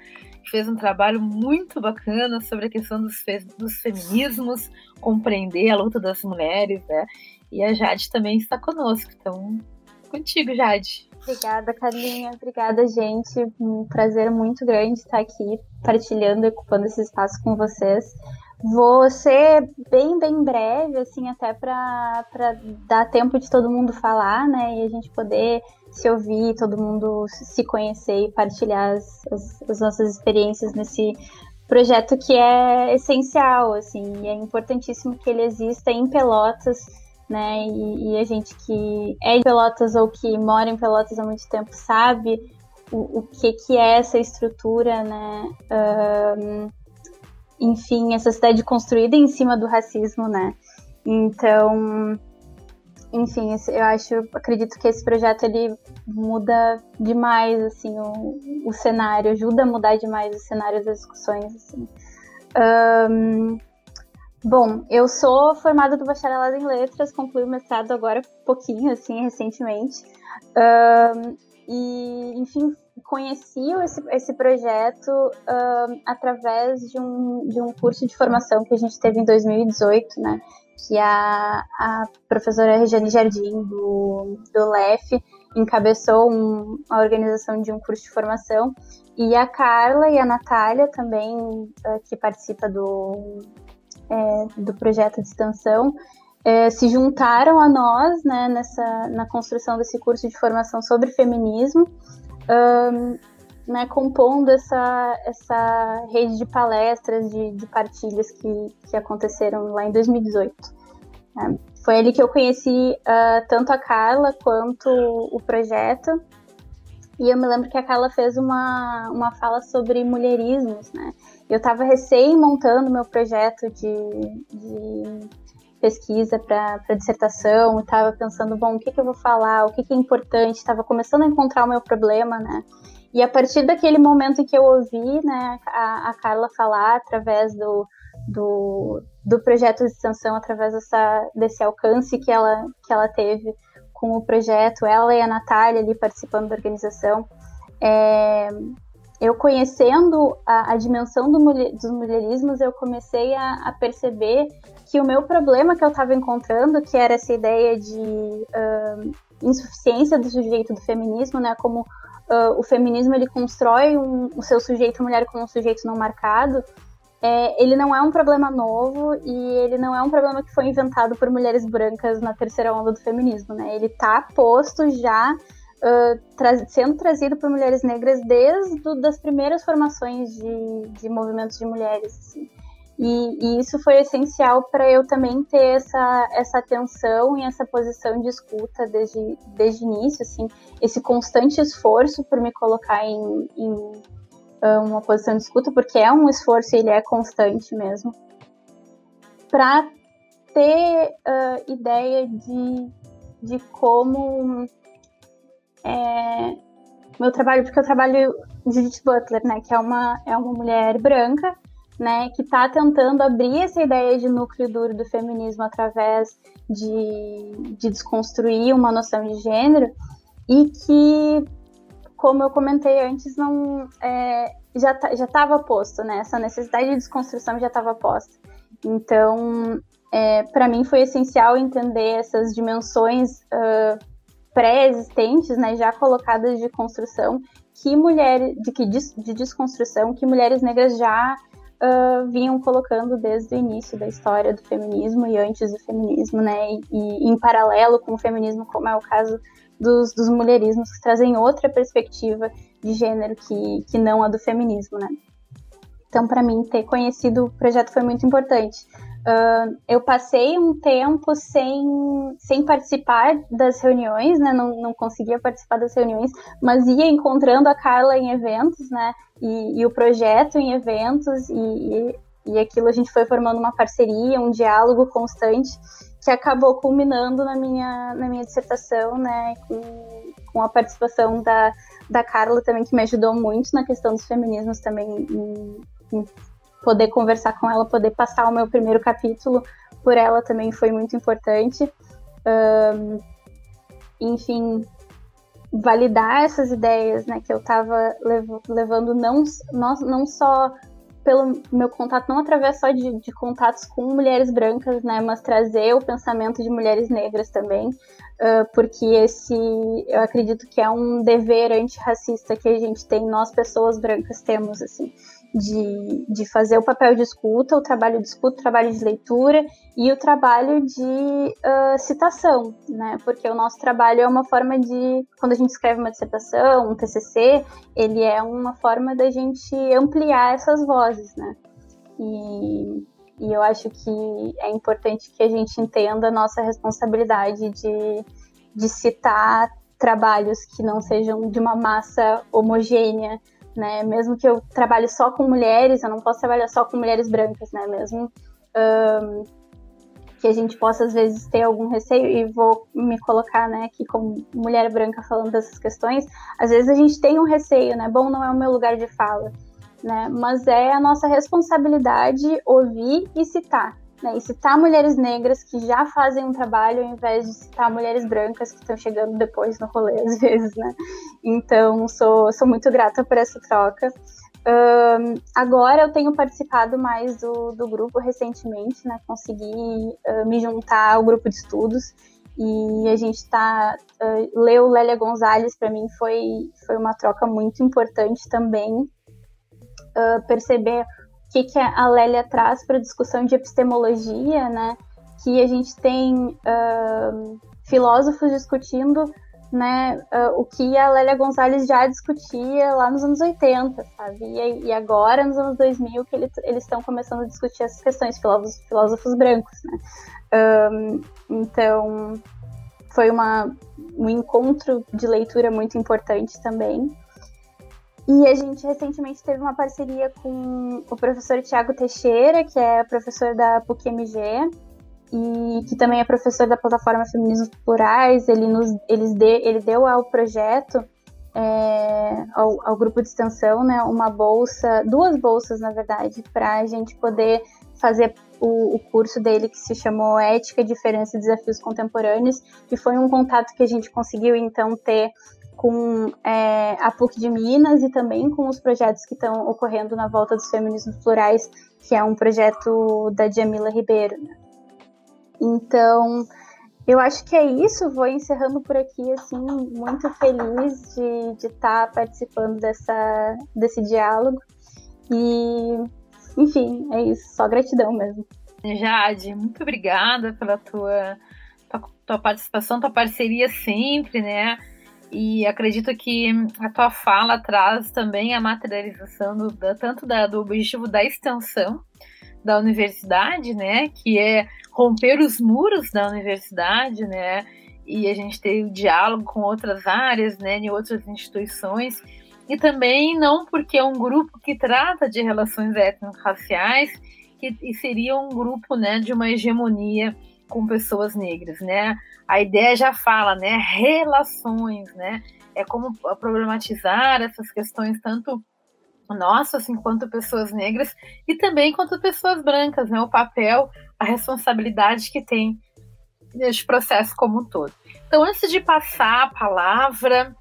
fez um trabalho muito bacana sobre a questão dos, fe dos feminismos, compreender a luta das mulheres, né? E a Jade também está conosco, então contigo, Jade. Obrigada, Carlinha. Obrigada, gente. Um prazer muito grande estar aqui partilhando e ocupando esse espaço com vocês. Vou ser bem, bem breve, assim, até para dar tempo de todo mundo falar, né? E a gente poder se ouvir, todo mundo se conhecer e partilhar as, as, as nossas experiências nesse projeto que é essencial, assim, e é importantíssimo que ele exista em Pelotas, né? E, e, a gente que é de Pelotas ou que mora em Pelotas há muito tempo sabe o, o que, que é essa estrutura, né? Enfim, essa cidade construída em cima do racismo, né? Então, enfim, eu acho, acredito que esse projeto ele muda demais assim o, o cenário, ajuda a mudar demais o cenário das discussões. Assim. Um, bom, eu sou formada do bacharelado em letras, concluí o mestrado agora pouquinho, assim, recentemente. Um, e, enfim, conheci esse, esse projeto um, através de um, de um curso de formação que a gente teve em 2018, né? Que a, a professora Regiane Jardim, do, do LEF, encabeçou um, a organização de um curso de formação. E a Carla e a Natália também, uh, que participa do, é, do projeto de extensão, é, se juntaram a nós né, nessa, na construção desse curso de formação sobre feminismo, um, né, compondo essa, essa rede de palestras, de, de partilhas que, que aconteceram lá em 2018. É, foi ali que eu conheci uh, tanto a Carla quanto o projeto. E eu me lembro que a Carla fez uma, uma fala sobre mulherismos, né? Eu estava recém montando meu projeto de, de pesquisa para dissertação, estava pensando, bom, o que, que eu vou falar, o que, que é importante, estava começando a encontrar o meu problema, né? E a partir daquele momento em que eu ouvi né, a, a Carla falar através do, do, do projeto de extensão, através dessa, desse alcance que ela, que ela teve com o projeto, ela e a Natália ali participando da organização, é, eu conhecendo a, a dimensão do, dos mulherismos, eu comecei a, a perceber que o meu problema que eu estava encontrando, que era essa ideia de uh, insuficiência do sujeito do feminismo, né, como uh, o feminismo ele constrói um, o seu sujeito mulher como um sujeito não marcado, é, ele não é um problema novo e ele não é um problema que foi inventado por mulheres brancas na terceira onda do feminismo, né? Ele está posto já uh, tra sendo trazido por mulheres negras desde do, das primeiras formações de, de movimentos de mulheres. Assim. E, e isso foi essencial para eu também ter essa, essa atenção e essa posição de escuta desde, desde início, assim, esse constante esforço por me colocar em, em ah, uma posição de escuta, porque é um esforço e ele é constante mesmo, para ter uh, ideia de, de como é, meu trabalho, porque eu trabalho Judith Butler, né, que é uma, é uma mulher branca né, que está tentando abrir essa ideia de núcleo duro do feminismo através de, de desconstruir uma noção de gênero e que, como eu comentei antes, não é, já já estava posto, né? Essa necessidade de desconstrução já estava posta. Então, é, para mim foi essencial entender essas dimensões uh, pré-existentes, né, já colocadas de construção, que mulheres de que de, de desconstrução que mulheres negras já uh, vinham colocando desde o início da história do feminismo e antes do feminismo, né? E, e em paralelo com o feminismo, como é o caso dos, dos mulherismos, que trazem outra perspectiva de gênero que, que não a do feminismo, né? Então, para mim, ter conhecido o projeto foi muito importante. Uh, eu passei um tempo sem, sem participar das reuniões, né? Não, não conseguia participar das reuniões, mas ia encontrando a Carla em eventos, né? E, e o projeto em eventos, e, e, e aquilo a gente foi formando uma parceria, um diálogo constante, que acabou culminando na minha, na minha dissertação, né? Com, com a participação da, da Carla também, que me ajudou muito na questão dos feminismos também, em, em poder conversar com ela, poder passar o meu primeiro capítulo por ela também foi muito importante. Um, enfim, validar essas ideias né, que eu estava levando não, não, só pelo meu contato, não através só de, de, contatos com mulheres brancas, né, mas trazer o pensamento de mulheres negras também, uh, porque esse, eu acredito que é um dever antirracista que a gente tem, nós pessoas brancas temos, assim, de, de fazer o papel de escuta, o trabalho de escuta, o trabalho de leitura e o trabalho de uh, citação, né? Porque o nosso trabalho é uma forma de, quando a gente escreve uma dissertação, um TCC, ele é uma forma da gente ampliar essas vozes, né? E, e eu acho que é importante que a gente entenda a nossa responsabilidade de, de citar trabalhos que não sejam de uma massa homogênea né? Mesmo que eu trabalhe só com mulheres, eu não posso trabalhar só com mulheres brancas, né? Mesmo um, que a gente possa às vezes ter algum receio e vou me colocar, né, aqui como mulher branca falando dessas questões, às vezes a gente tem um receio, né? Bom, não é o meu lugar de fala, né? Mas é a nossa responsabilidade ouvir e citar, né, e citar mulheres negras que já fazem um trabalho ao invés de citar mulheres brancas que estão chegando depois no rolê, às vezes, né? Então, sou, sou muito grata por essa troca. Um, agora eu tenho participado mais do, do grupo recentemente, né? Consegui uh, me juntar ao grupo de estudos e a gente está uh, leu Lélia Gonzalez para mim foi foi uma troca muito importante também uh, perceber que, que a Lélia traz para a discussão de epistemologia, né? Que a gente tem uh, filósofos discutindo né, uh, o que a Lélia Gonzalez já discutia lá nos anos 80, sabe? E, e agora, nos anos 2000, que ele, eles estão começando a discutir essas questões, filósofos, filósofos brancos, né? Um, então, foi uma, um encontro de leitura muito importante também. E a gente recentemente teve uma parceria com o professor Tiago Teixeira, que é professor da PUC-MG, e que também é professor da plataforma Feminismos Plurais. Ele, nos, eles de, ele deu ao projeto, é, ao, ao, grupo de extensão, né, uma bolsa, duas bolsas, na verdade, para a gente poder fazer o, o, curso dele que se chamou Ética, Diferença e Desafios Contemporâneos, que foi um contato que a gente conseguiu então ter com é, a PUC de Minas e também com os projetos que estão ocorrendo na volta dos feminismos plurais, que é um projeto da Jamila Ribeiro. Né? Então, eu acho que é isso. Vou encerrando por aqui, assim, muito feliz de estar tá participando dessa, desse diálogo. E, enfim, é isso. Só gratidão mesmo. Jade, muito obrigada pela tua, tua, tua participação, tua parceria sempre, né? E acredito que a tua fala traz também a materialização do, tanto da, do objetivo da extensão da universidade, né, que é romper os muros da universidade, né, e a gente ter o diálogo com outras áreas, né, em outras instituições, e também não porque é um grupo que trata de relações étnico-raciais, que e seria um grupo, né, de uma hegemonia com pessoas negras, né? A ideia já fala, né? Relações, né? É como problematizar essas questões tanto nossas enquanto pessoas negras e também enquanto pessoas brancas, né? O papel, a responsabilidade que tem neste processo como um todo. Então, antes de passar a palavra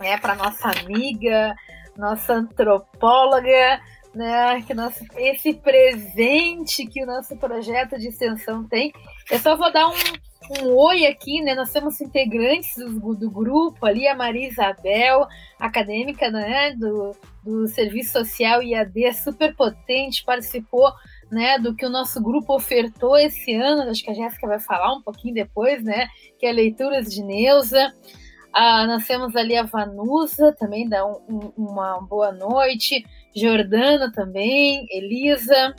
né, para nossa amiga, nossa antropóloga, né, que nosso, esse presente que o nosso projeto de extensão tem. Eu só vou dar um, um oi aqui, né? Nós temos integrantes do, do grupo ali, a Maria Isabel, acadêmica né, do, do Serviço Social IAD, super potente, participou né, do que o nosso grupo ofertou esse ano, acho que a Jéssica vai falar um pouquinho depois, né? Que é Leituras de Neuza. Ah, nós temos ali a Vanusa, também dá um, um, uma boa noite. Jordana também, Elisa,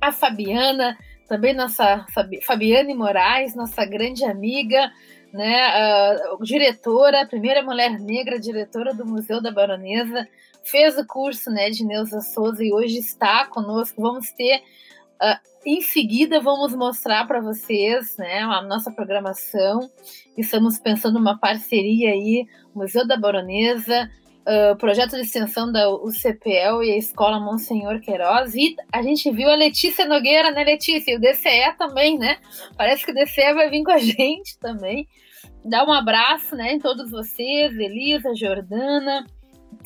a Fabiana, também nossa Fabiane Moraes, nossa grande amiga, né, diretora, primeira mulher negra diretora do Museu da Baronesa, fez o curso né, de Neuza Souza e hoje está conosco. Vamos ter, uh, em seguida, vamos mostrar para vocês né, a nossa programação. Estamos pensando uma parceria aí, Museu da Baronesa, uh, projeto de extensão da UCPL e a Escola Monsenhor Queiroz. E a gente viu a Letícia Nogueira, né, Letícia? E o DCE também, né? Parece que o DCE vai vir com a gente também. Dá um abraço, né, em todos vocês, Elisa, Jordana,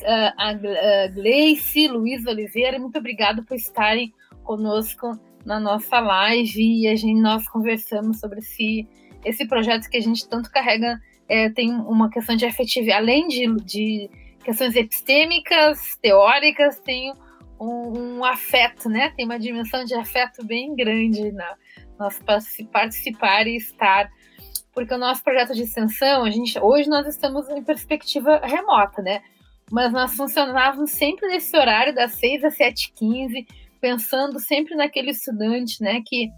uh, a, a Gleice, Luiz Oliveira. Muito obrigado por estarem conosco na nossa live e a gente, nós conversamos sobre esse, esse projeto que a gente tanto carrega. É, tem uma questão de afetividade, além de, de questões epistêmicas, teóricas, tem um, um, afeto, né? Tem uma dimensão de afeto bem grande na nosso participar e estar. Porque o nosso projeto de extensão, a gente, hoje nós estamos em perspectiva remota, né? Mas nós funcionávamos sempre nesse horário das 6 às 7h15, pensando sempre naquele estudante, né? Que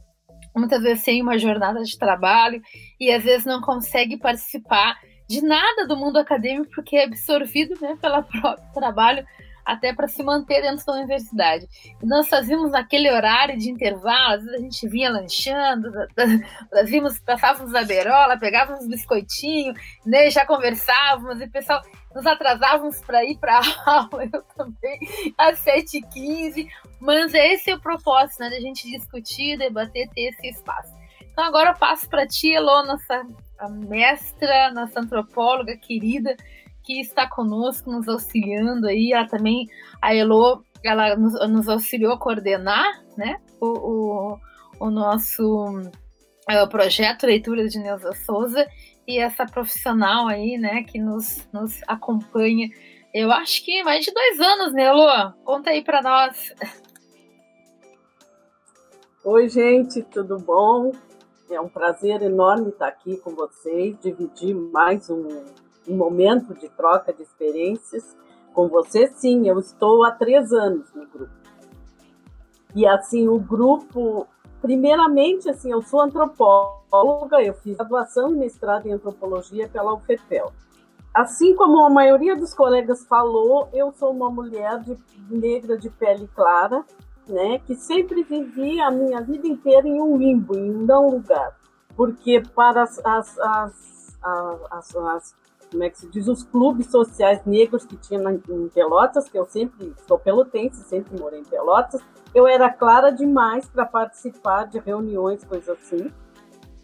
muitas vezes tem uma jornada de trabalho e às vezes não consegue participar de nada do mundo acadêmico, porque é absorvido né, pelo próprio trabalho. até para se manter dentro da universidade. E nós fazíamos aquele horário de intervalo, às vezes a gente vinha lanchando, nós vimos, passávamos a berola, pegávamos biscoitinho, né, já conversávamos, e o pessoal nos atrasávamos para ir para a aula, eu também, às 7h15, mas esse é o propósito, né, da gente discutir, debater, ter esse espaço. Então agora eu passo para ti, Elô, nossa mestra, nossa antropóloga querida, que está conosco, nos auxiliando aí. Ela também, a Elo, ela nos, nos auxiliou a coordenar, né, o, o, o nosso é, o projeto Leitura de Neuza Souza e essa profissional aí, né, que nos, nos acompanha. Eu acho que mais de dois anos, né, Elo? Conta aí para nós. Oi, gente, tudo bom? É um prazer enorme estar aqui com vocês, dividir mais um, um momento de troca de experiências com você. Sim, eu estou há três anos no grupo. E assim, o grupo, primeiramente, assim, eu sou antropóloga, eu fiz graduação e mestrado em antropologia pela UFPEL. Assim como a maioria dos colegas falou, eu sou uma mulher de, negra de pele clara, né, que sempre vivi a minha vida inteira em um limbo, em um não lugar. Porque para as, as, as, as, as como é que se diz, os clubes sociais negros que tinha em Pelotas, que eu sempre sou pelotense, sempre morei em Pelotas, eu era clara demais para participar de reuniões, coisas assim,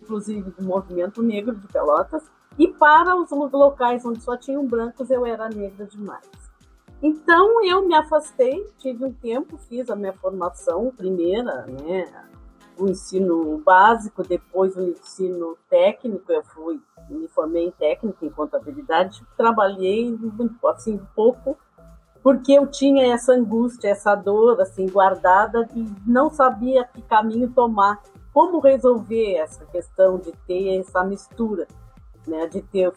inclusive do movimento negro de Pelotas, e para os locais onde só tinham brancos, eu era negra demais. Então eu me afastei, tive um tempo, fiz a minha formação primeira, né, o ensino básico, depois o ensino técnico, eu fui me formei em técnica em contabilidade, trabalhei assim um pouco porque eu tinha essa angústia, essa dor assim guardada e não sabia que caminho tomar, como resolver essa questão de ter essa mistura, né, de ter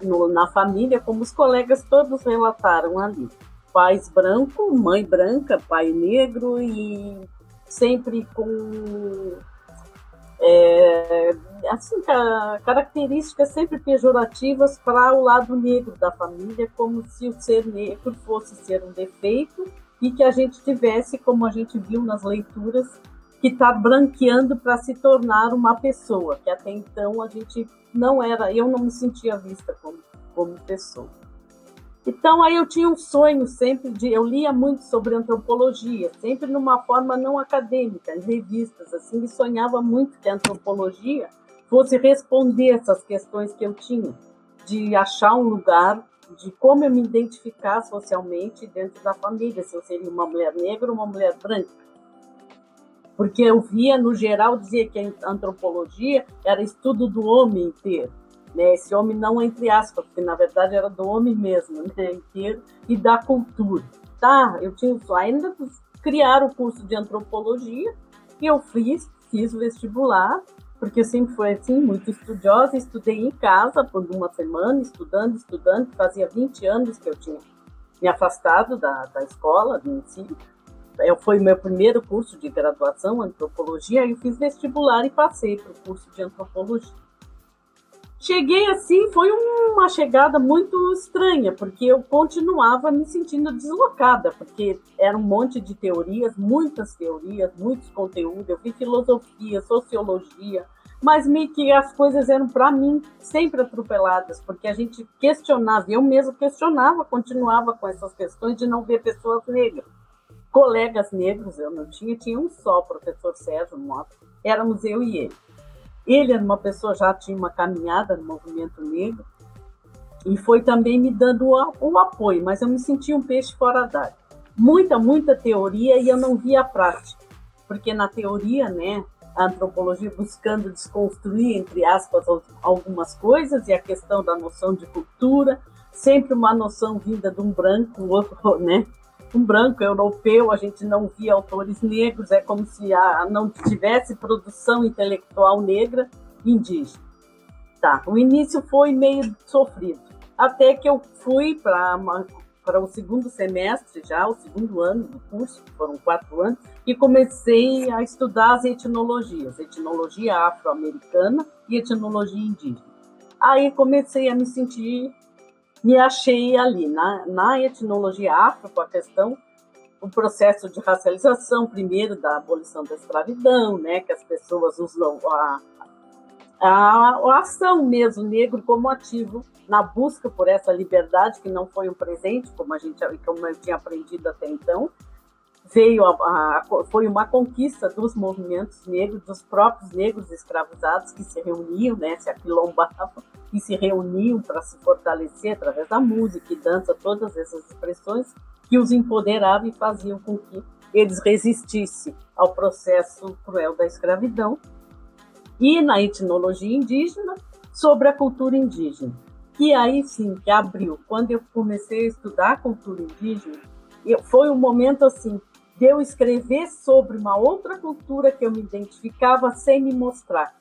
no, na família, como os colegas todos relataram ali, pais branco, mãe branca, pai negro e sempre com é, assim, características sempre pejorativas para o lado negro da família, como se o ser negro fosse ser um defeito e que a gente tivesse, como a gente viu nas leituras, que está branqueando para se tornar uma pessoa, que até então a gente não era, eu não me sentia vista como, como pessoa. Então aí eu tinha um sonho sempre de, eu lia muito sobre antropologia, sempre numa forma não acadêmica, em revistas, assim, e sonhava muito que a antropologia fosse responder essas questões que eu tinha, de achar um lugar, de como eu me identificar socialmente dentro da família, se eu seria uma mulher negra ou uma mulher branca. Porque eu via, no geral, dizia que a antropologia era estudo do homem inteiro né? Esse homem não entre aspas, porque na verdade era do homem mesmo, né? Inteiro e da cultura. Tá, eu tinha ainda criar o curso de antropologia e eu fiz, fiz o vestibular, porque eu sempre fui assim, muito estudiosa, estudei em casa por uma semana, estudando, estudando, fazia 20 anos que eu tinha me afastado da, da escola, do ensino. Eu, foi meu primeiro curso de graduação, antropologia, e eu fiz vestibular e passei para o curso de antropologia. Cheguei assim, foi uma chegada muito estranha, porque eu continuava me sentindo deslocada, porque era um monte de teorias, muitas teorias, muitos conteúdos. Eu vi filosofia, sociologia, mas meio que as coisas eram para mim sempre atropeladas, porque a gente questionava, eu mesmo questionava, continuava com essas questões de não ver pessoas negras. Colegas negros eu não tinha, tinha um só, professor Sérgio Mota, éramos eu e ele. Ele era uma pessoa já tinha uma caminhada no movimento negro e foi também me dando o, apoio, mas eu me sentia um peixe fora d'água. Muita, muita teoria e eu não via a prática, porque na teoria, né, a antropologia buscando desconstruir, entre aspas, algumas coisas e a questão da noção de cultura, sempre uma noção vinda de um branco, outro, né, um branco europeu, a gente não via autores negros, é como se a, não tivesse produção intelectual negra indígena. Tá, o início foi meio sofrido, até que eu fui para o segundo semestre já, o segundo ano do curso, foram quatro anos, e comecei a estudar as etnologias, etnologia afro-americana e etnologia indígena. Aí comecei a me sentir me achei ali na, na etnologia afro, com a questão, o processo de racialização, primeiro da abolição da escravidão, né, que as pessoas usam a, a, a ação mesmo, negro como ativo na busca por essa liberdade, que não foi um presente, como, a gente, como eu tinha aprendido até então, veio a, a, foi uma conquista dos movimentos negros, dos próprios negros escravizados que se reuniam, né, se aquilombavam e se reuniam para se fortalecer através da música e dança, todas essas expressões que os empoderavam e faziam com que eles resistissem ao processo cruel da escravidão. E na etnologia indígena, sobre a cultura indígena. E aí sim, que abriu. Quando eu comecei a estudar a cultura indígena, foi um momento assim de eu escrever sobre uma outra cultura que eu me identificava sem me mostrar,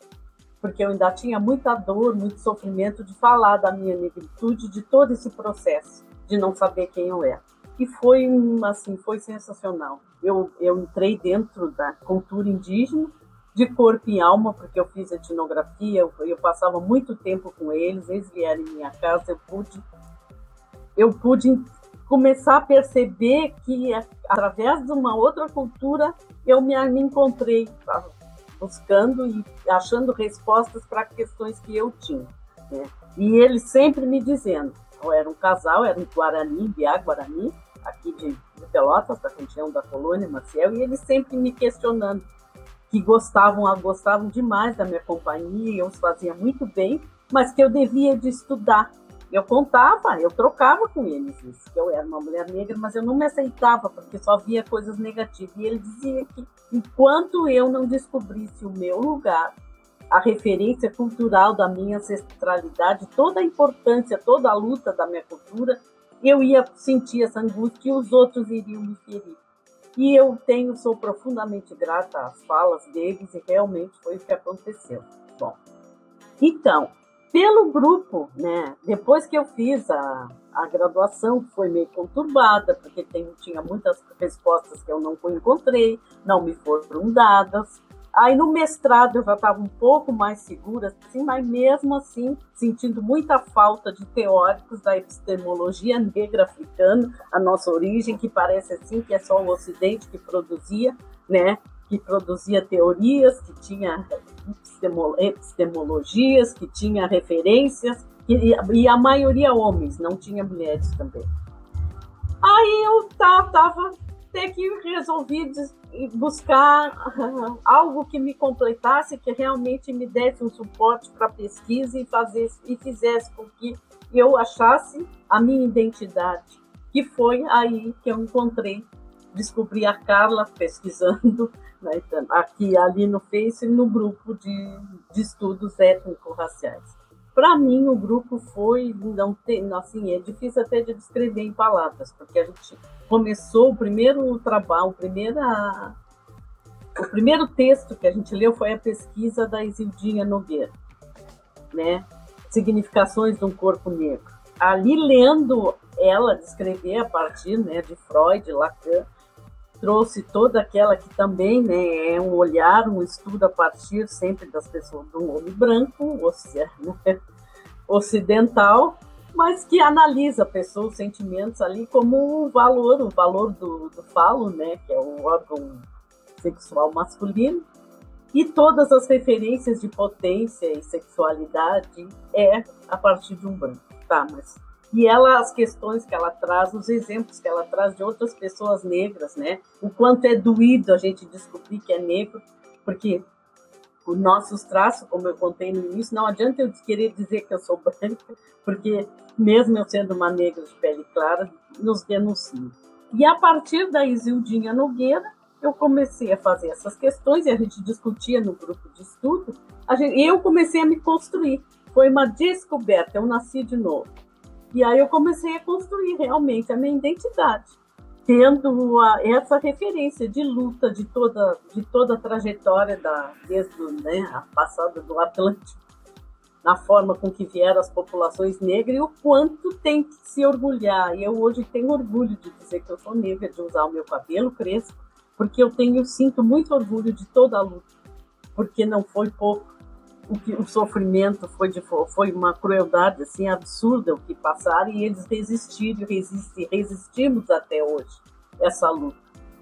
porque eu ainda tinha muita dor, muito sofrimento de falar da minha negritude, de todo esse processo de não saber quem eu era. E foi assim, foi sensacional. Eu, eu entrei dentro da cultura indígena de corpo e alma, porque eu fiz etnografia, eu, eu passava muito tempo com eles, eles vieram em minha casa, eu pude eu pude começar a perceber que através de uma outra cultura eu me, encontrei tá? buscando e achando respostas para questões que eu tinha. Né? E ele sempre me dizendo, eu era um casal, era um Guarani, Biá Guarani, aqui de, de Pelotas, da região da colônia Maciel, e eles sempre me questionando, que gostavam, gostavam demais da minha companhia, eu os fazia muito bem, mas que eu devia de estudar, eu contava, eu trocava com eles isso, que eu era uma mulher negra, mas eu não me aceitava porque só via coisas negativas. E ele dizia que enquanto eu não descobrisse o meu lugar, a referência cultural da minha ancestralidade, toda a importância, toda a luta da minha cultura, eu ia sentir essa angústia que os outros iriam me ferir. E eu tenho, sou profundamente grata às falas deles e realmente foi o que aconteceu. Bom, então, pelo grupo, né? Depois que eu fiz a, a graduação, foi meio conturbada, porque tem, tinha muitas respostas que eu não encontrei, não me foram dadas. Aí no mestrado eu já estava um pouco mais segura, assim, mas mesmo assim sentindo muita falta de teóricos da epistemologia negra africana, a nossa origem, que parece assim que é só o Ocidente que produzia, né? Que produzia teorias, que tinha epistemologias, que tinha referências, e, e, a maioria homens, não tinha mulheres também. Aí eu tava até que resolvi buscar algo que me completasse, que realmente me desse um suporte para pesquisa e, fazer, e fizesse com que eu achasse a minha identidade. Que foi aí que eu encontrei, descobri a Carla pesquisando né, aqui ali no Face no grupo de, de estudos étnico-raciais. Para mim, o grupo foi, não tem, assim, é difícil até de descrever em palavras, porque a gente começou o primeiro trabalho, primeira, o primeiro texto que a gente leu foi a pesquisa da Isildinha Nogueira, né? Significações de um corpo negro. Ali lendo ela descrever a partir né, de Freud, Lacan, trouxe toda aquela que também né, é um olhar, um estudo a partir sempre das pessoas do homem branco, né, ocidental, mas que analisa pessoas, sentimentos ali como o valor, o valor do, do falo, né, que é o órgão sexual masculino, e todas as referências de potência e sexualidade é a partir de um branco. Tá, mas e ela as questões que ela traz, os exemplos que ela traz de outras pessoas negras, né? O quanto é doído a gente descobrir que é negro, porque os nossos traços, como eu contei no início, não adianta eu querer dizer que eu sou branca, porque mesmo eu sendo uma negra de pele clara, nos denunciam. E a partir da Isildinha Nogueira, eu comecei a fazer essas questões e a gente discutia no grupo de estudo, gente, e eu comecei a me construir. Foi uma descoberta, eu nasci de novo. E aí eu comecei a construir realmente a minha identidade, tendo a, essa referência de luta de toda, de toda a trajetória da, desde né, a passada do Atlântico, na forma com que vieram as populações negras e o quanto tem que se orgulhar. E eu hoje tenho orgulho de dizer que eu sou negra, de usar o meu cabelo crespo, porque eu tenho sinto muito orgulho de toda a luta, porque não foi pouco o, que, o sofrimento foi, de, foi uma crueldade assim absurda o que passaram e eles resistiram, resistir, resistimos até hoje essa luta.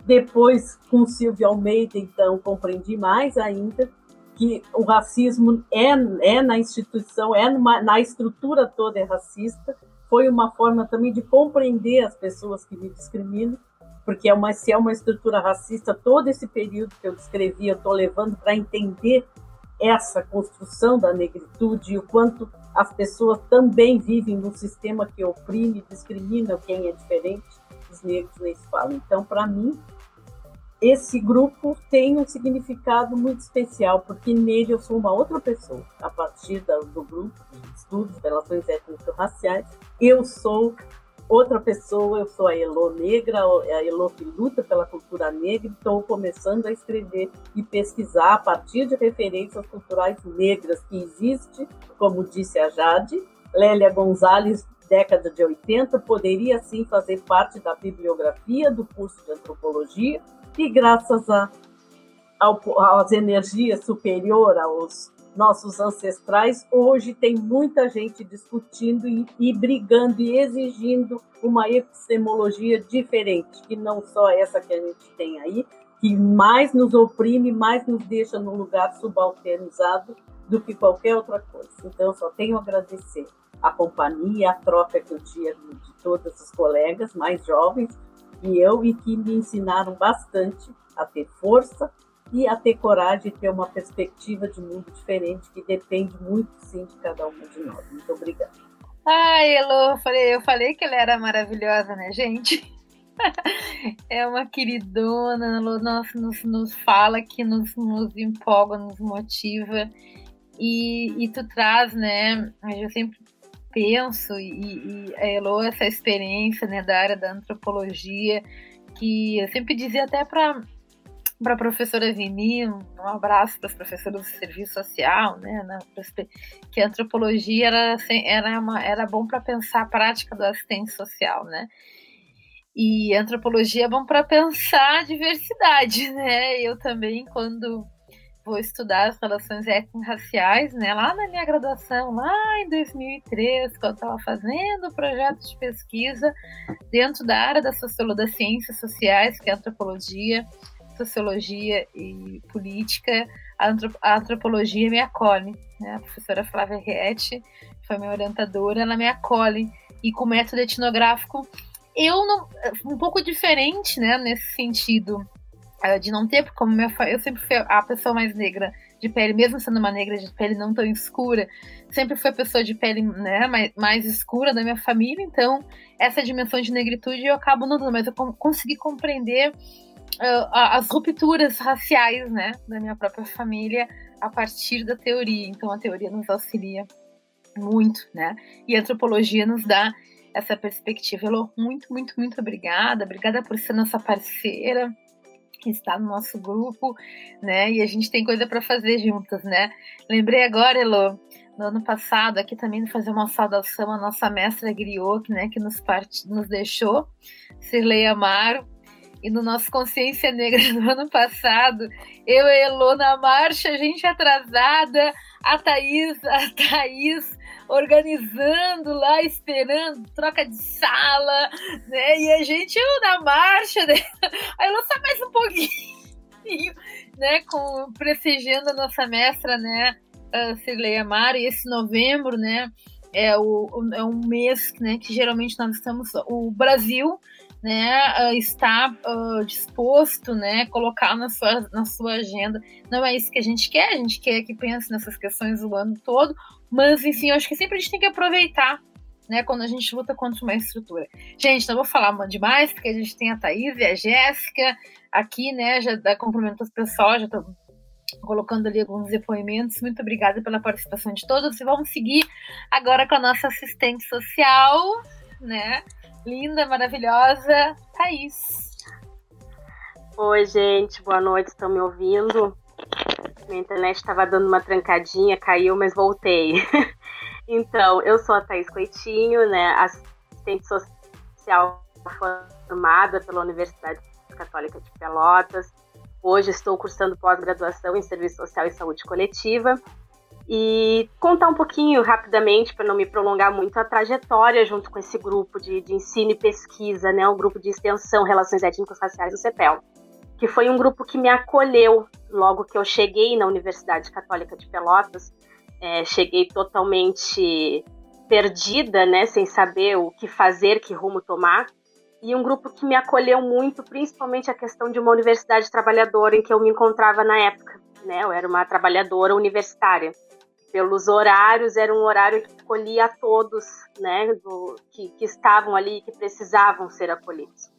Depois, com Silvio Almeida, então, compreendi mais ainda que o racismo é, é na instituição, é numa, na estrutura toda é racista. Foi uma forma também de compreender as pessoas que me discriminam, porque é uma, se é uma estrutura racista, todo esse período que eu descrevi, eu estou levando para entender essa construção da negritude e o quanto as pessoas também vivem num sistema que oprime, discrimina quem é diferente, os negros nem se falam. Então, para mim, esse grupo tem um significado muito especial, porque nele eu sou uma outra pessoa. A partir do grupo de estudos relações étnico-raciais, eu sou outra pessoa, eu sou a Elo negra, a Elo que luta pela cultura negra, estou começando a escrever e pesquisar a partir de referências culturais negras que existe, como disse a Jade, Lélia Gonzalez, década de 80, poderia sim fazer parte da bibliografia do curso de antropologia, e graças a, ao, às energias superiores aos nossos ancestrais, hoje tem muita gente discutindo e, e, brigando e exigindo uma epistemologia diferente, que não só essa que a gente tem aí, que mais nos oprime, mais nos deixa num lugar subalternizado do que qualquer outra coisa. Então, só tenho a agradecer a companhia, a troca que eu tinha de todos os colegas mais jovens e eu e que me ensinaram bastante a ter força e a ter coragem de ter uma perspectiva de mundo diferente que depende muito sim de cada uma de nós. Muito obrigada. Ai, Elo, eu falei, eu falei que ela era maravilhosa, né, gente? é uma queridona, nossa, nos, nos fala que nos, nos empolga, nos motiva. E, e tu traz, né? Eu sempre penso, e, e a Elo, essa experiência né, da área da antropologia, que eu sempre dizia até para para a professora Vini, um abraço para as professoras do serviço social, né, na, que a antropologia era, era, uma, era bom para pensar a prática do assistente social, né, e antropologia é bom para pensar a diversidade, né, eu também, quando vou estudar as relações étnico-raciais, né, lá na minha graduação, lá em 2003, quando estava fazendo o projeto de pesquisa dentro da área da sociologia, das ciências sociais, que é a antropologia, sociologia e política, a, antrop a antropologia me acolhe. Né? A professora Flávia Rietti foi minha orientadora, ela me acolhe. E com método etnográfico, eu não. um pouco diferente, né, nesse sentido eh, de não ter, como eu, sempre fui a pessoa mais negra de pele, mesmo sendo uma negra de pele não tão escura, sempre fui a pessoa de pele né, mais, mais escura da minha família, então essa dimensão de negritude eu acabo não dando, mas eu consegui compreender as rupturas raciais né, da minha própria família a partir da teoria. Então a teoria nos auxilia muito, né? E a antropologia nos dá essa perspectiva. Elô, muito, muito, muito obrigada. Obrigada por ser nossa parceira que está no nosso grupo, né? E a gente tem coisa para fazer juntas, né? Lembrei agora, Elo, no ano passado, aqui também fazer uma saudação à nossa mestra Griot, né, que nos, part... nos deixou, Cirlei Amaro, e no nosso Consciência Negra do ano passado, eu e Elo na marcha, gente atrasada, a Thaís, a Thaís organizando lá, esperando, troca de sala, né? E a gente eu, na marcha, né? Aí Elo só mais um pouquinho, né? Com, prestigiando a nossa mestra, né? A Amaro, e esse novembro, né? É, o, é um mês né, que geralmente nós estamos. O Brasil né, uh, está uh, disposto, né, colocar na sua, na sua agenda. Não é isso que a gente quer, a gente quer que pense nessas questões o ano todo, mas enfim, eu acho que sempre a gente tem que aproveitar, né, quando a gente luta contra uma estrutura. Gente, não vou falar demais, porque a gente tem a Thaís e a Jéssica aqui, né, já dá cumprimentos pessoal, já estou colocando ali alguns depoimentos. Muito obrigada pela participação de todos. E vamos seguir agora com a nossa assistente social, né? Linda, maravilhosa, Thaís. Oi, gente, boa noite, estão me ouvindo? Minha internet estava dando uma trancadinha, caiu, mas voltei. então, eu sou a Thaís Coitinho, né, assistente social formada pela Universidade Católica de Pelotas. Hoje estou cursando pós-graduação em Serviço Social e Saúde Coletiva e contar um pouquinho rapidamente, para não me prolongar muito, a trajetória junto com esse grupo de, de ensino e pesquisa, né, o grupo de extensão Relações Étnicos Raciais do CEPEL, que foi um grupo que me acolheu logo que eu cheguei na Universidade Católica de Pelotas. É, cheguei totalmente perdida, né, sem saber o que fazer, que rumo tomar. E um grupo que me acolheu muito, principalmente a questão de uma universidade trabalhadora em que eu me encontrava na época. Né? Eu era uma trabalhadora universitária pelos horários, era um horário que acolhia a todos, né, do, que, que estavam ali, que precisavam ser acolhidos.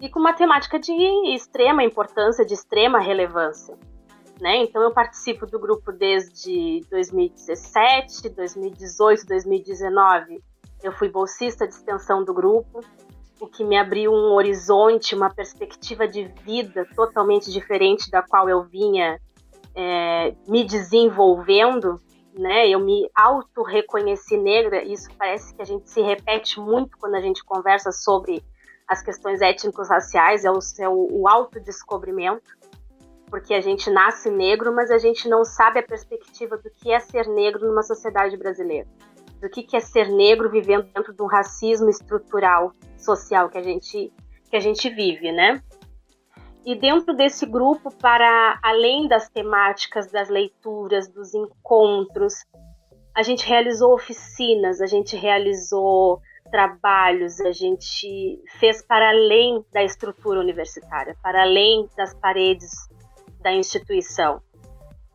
E com uma temática de extrema importância, de extrema relevância. Né? Então eu participo do grupo desde 2017, 2018, 2019. Eu fui bolsista de extensão do grupo, o que me abriu um horizonte, uma perspectiva de vida totalmente diferente da qual eu vinha é, me desenvolvendo, né? Eu me auto-reconheci negra, isso parece que a gente se repete muito quando a gente conversa sobre as questões étnicos-raciais, é o, é o, o autodescobrimento, porque a gente nasce negro, mas a gente não sabe a perspectiva do que é ser negro numa sociedade brasileira, do que, que é ser negro vivendo dentro de um racismo estrutural, social que a gente, que a gente vive, né? E dentro desse grupo, para além das temáticas, das leituras, dos encontros, a gente realizou oficinas, a gente realizou trabalhos, a gente fez para além da estrutura universitária, para além das paredes da instituição.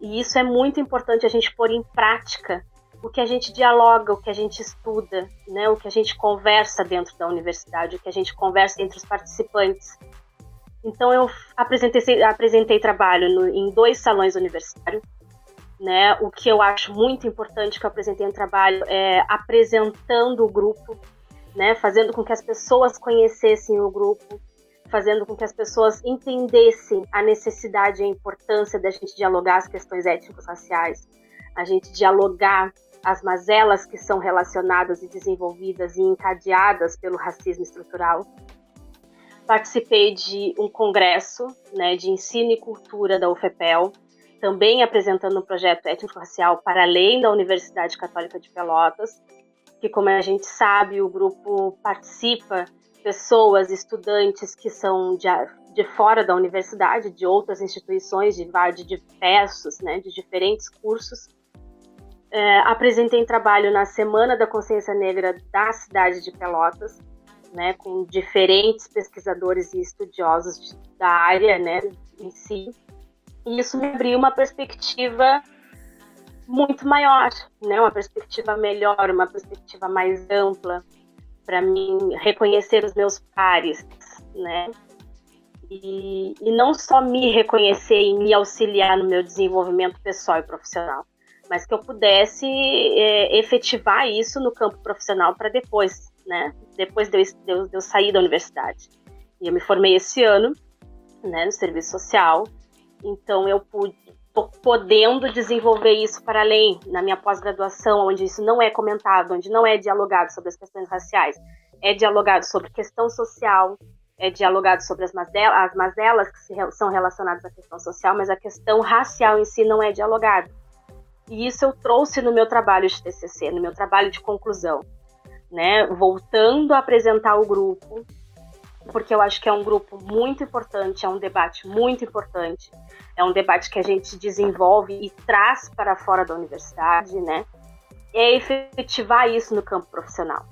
E isso é muito importante a gente pôr em prática o que a gente dialoga, o que a gente estuda, né, o que a gente conversa dentro da universidade, o que a gente conversa entre os participantes. Então eu apresentei, apresentei trabalho no, em dois salões universitários. Né? O que eu acho muito importante que eu apresentei um trabalho é apresentando o grupo, né? fazendo com que as pessoas conhecessem o grupo, fazendo com que as pessoas entendessem a necessidade e a importância da gente dialogar as questões étnicos-raciais, a gente dialogar as mazelas que são relacionadas e desenvolvidas e encadeadas pelo racismo estrutural participei de um congresso né, de ensino e cultura da UFEPEL, também apresentando um projeto étnico-racial para além da Universidade Católica de Pelotas, que, como a gente sabe, o grupo participa pessoas, estudantes que são de, de fora da universidade, de outras instituições, de, de diversos, né, de diferentes cursos. É, apresentei trabalho na Semana da Consciência Negra da cidade de Pelotas, né, com diferentes pesquisadores e estudiosos da área, né, em si. E isso me abriu uma perspectiva muito maior, né, uma perspectiva melhor, uma perspectiva mais ampla para mim reconhecer os meus pares, né, e, e não só me reconhecer e me auxiliar no meu desenvolvimento pessoal e profissional, mas que eu pudesse é, efetivar isso no campo profissional para depois né? Depois de eu, de eu sair da universidade. E eu me formei esse ano, né, no serviço social. Então eu pude, podendo desenvolver isso para além na minha pós-graduação, onde isso não é comentado, onde não é dialogado sobre as questões raciais, é dialogado sobre questão social, é dialogado sobre as mazelas, as mazelas que são relacionadas à questão social, mas a questão racial em si não é dialogada. E isso eu trouxe no meu trabalho de TCC, no meu trabalho de conclusão né, voltando a apresentar o grupo, porque eu acho que é um grupo muito importante, é um debate muito importante, é um debate que a gente desenvolve e traz para fora da universidade, né? É efetivar isso no campo profissional.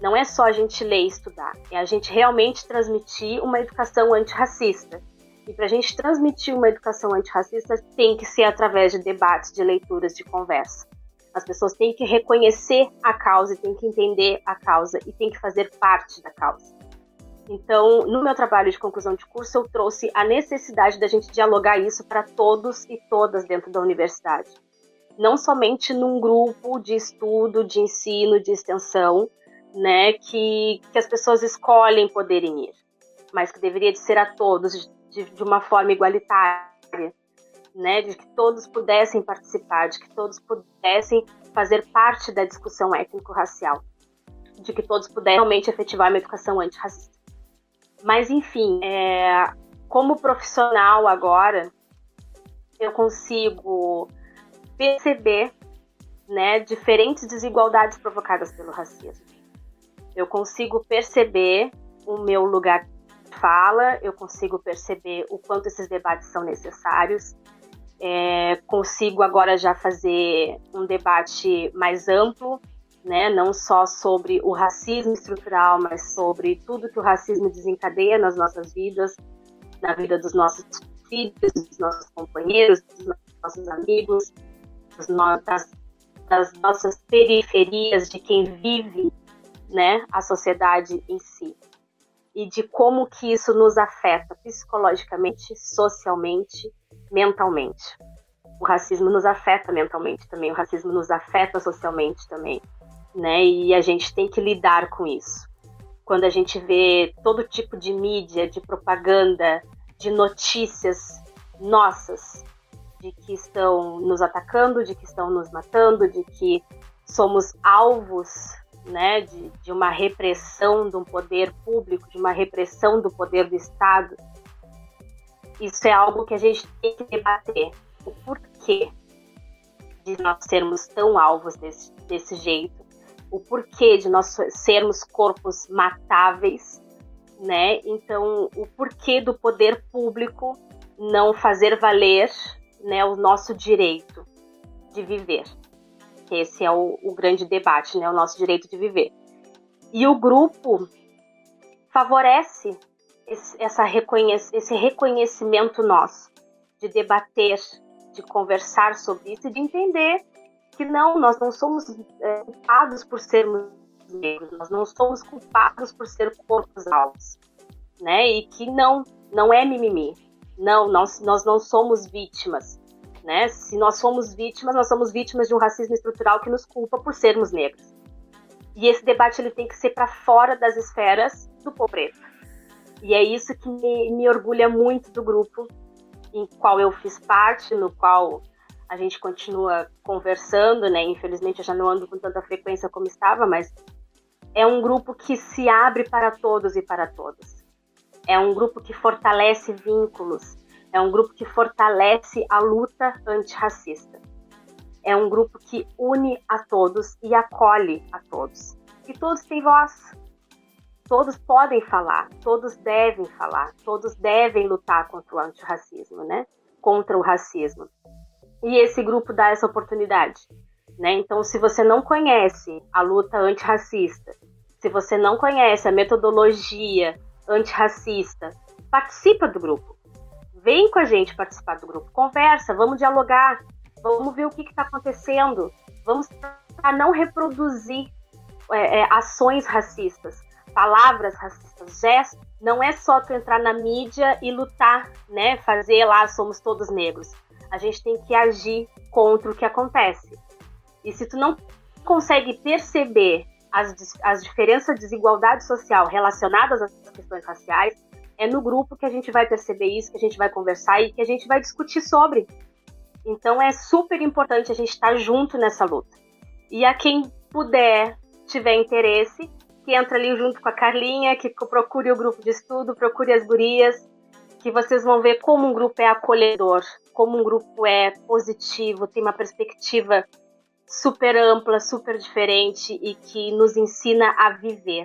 Não é só a gente ler e estudar, é a gente realmente transmitir uma educação antirracista. E para a gente transmitir uma educação antirracista, tem que ser através de debates, de leituras, de conversa. As pessoas têm que reconhecer a causa, têm que entender a causa e têm que fazer parte da causa. Então, no meu trabalho de conclusão de curso, eu trouxe a necessidade da gente dialogar isso para todos e todas dentro da universidade. Não somente num grupo de estudo, de ensino, de extensão, né, que, que as pessoas escolhem poderem ir, mas que deveria de ser a todos de, de uma forma igualitária, né, de que todos pudessem participar, de que todos pudessem fazer parte da discussão étnico-racial, de que todos pudessem realmente efetivar uma educação antirracista. Mas, enfim, é, como profissional agora, eu consigo perceber né, diferentes desigualdades provocadas pelo racismo. Eu consigo perceber o meu lugar fala, eu consigo perceber o quanto esses debates são necessários, é, consigo agora já fazer um debate mais amplo, né, não só sobre o racismo estrutural, mas sobre tudo que o racismo desencadeia nas nossas vidas, na vida dos nossos filhos, dos nossos companheiros, dos nossos amigos, das, das nossas periferias, de quem vive né, a sociedade em si. E de como que isso nos afeta psicologicamente, socialmente, mentalmente. O racismo nos afeta mentalmente também, o racismo nos afeta socialmente também, né? E a gente tem que lidar com isso. Quando a gente vê todo tipo de mídia, de propaganda, de notícias nossas, de que estão nos atacando, de que estão nos matando, de que somos alvos né, de, de uma repressão de um poder público, de uma repressão do poder do Estado. Isso é algo que a gente tem que debater. O porquê de nós sermos tão alvos desse, desse jeito, o porquê de nós sermos corpos matáveis, né? Então, o porquê do poder público não fazer valer né, o nosso direito de viver. Esse é o, o grande debate, né, o nosso direito de viver. E o grupo favorece esse, essa reconhec esse reconhecimento nosso, de debater, de conversar sobre isso e de entender que não, nós não somos é, culpados por sermos negros, nós não somos culpados por ser corpos altos, né? E que não, não é mimimi, não, nós, nós não somos vítimas. Né? Se nós somos vítimas, nós somos vítimas de um racismo estrutural que nos culpa por sermos negros. E esse debate ele tem que ser para fora das esferas do povo preto. E é isso que me, me orgulha muito do grupo em qual eu fiz parte, no qual a gente continua conversando, né? Infelizmente eu já não ando com tanta frequência como estava, mas é um grupo que se abre para todos e para todas é um grupo que fortalece vínculos, é um grupo que fortalece a luta antirracista. É um grupo que une a todos e acolhe a todos. E todos têm voz. Todos podem falar, todos devem falar, todos devem lutar contra o antirracismo, né? Contra o racismo. E esse grupo dá essa oportunidade. Né? Então, se você não conhece a luta antirracista, se você não conhece a metodologia antirracista. Participa do grupo. Vem com a gente participar do grupo. Conversa, vamos dialogar, vamos ver o que está acontecendo. Vamos tentar não reproduzir é, é, ações racistas, palavras racistas, gestos. Não é só tu entrar na mídia e lutar, né? Fazer lá, somos todos negros. A gente tem que agir contra o que acontece. E se tu não consegue perceber as, as diferenças de desigualdade social relacionadas às questões raciais, é no grupo que a gente vai perceber isso, que a gente vai conversar e que a gente vai discutir sobre. Então é super importante a gente estar junto nessa luta. E a quem puder, tiver interesse, que entra ali junto com a Carlinha, que procure o grupo de estudo, procure as gurias, que vocês vão ver como um grupo é acolhedor, como um grupo é positivo, tem uma perspectiva super ampla, super diferente e que nos ensina a viver.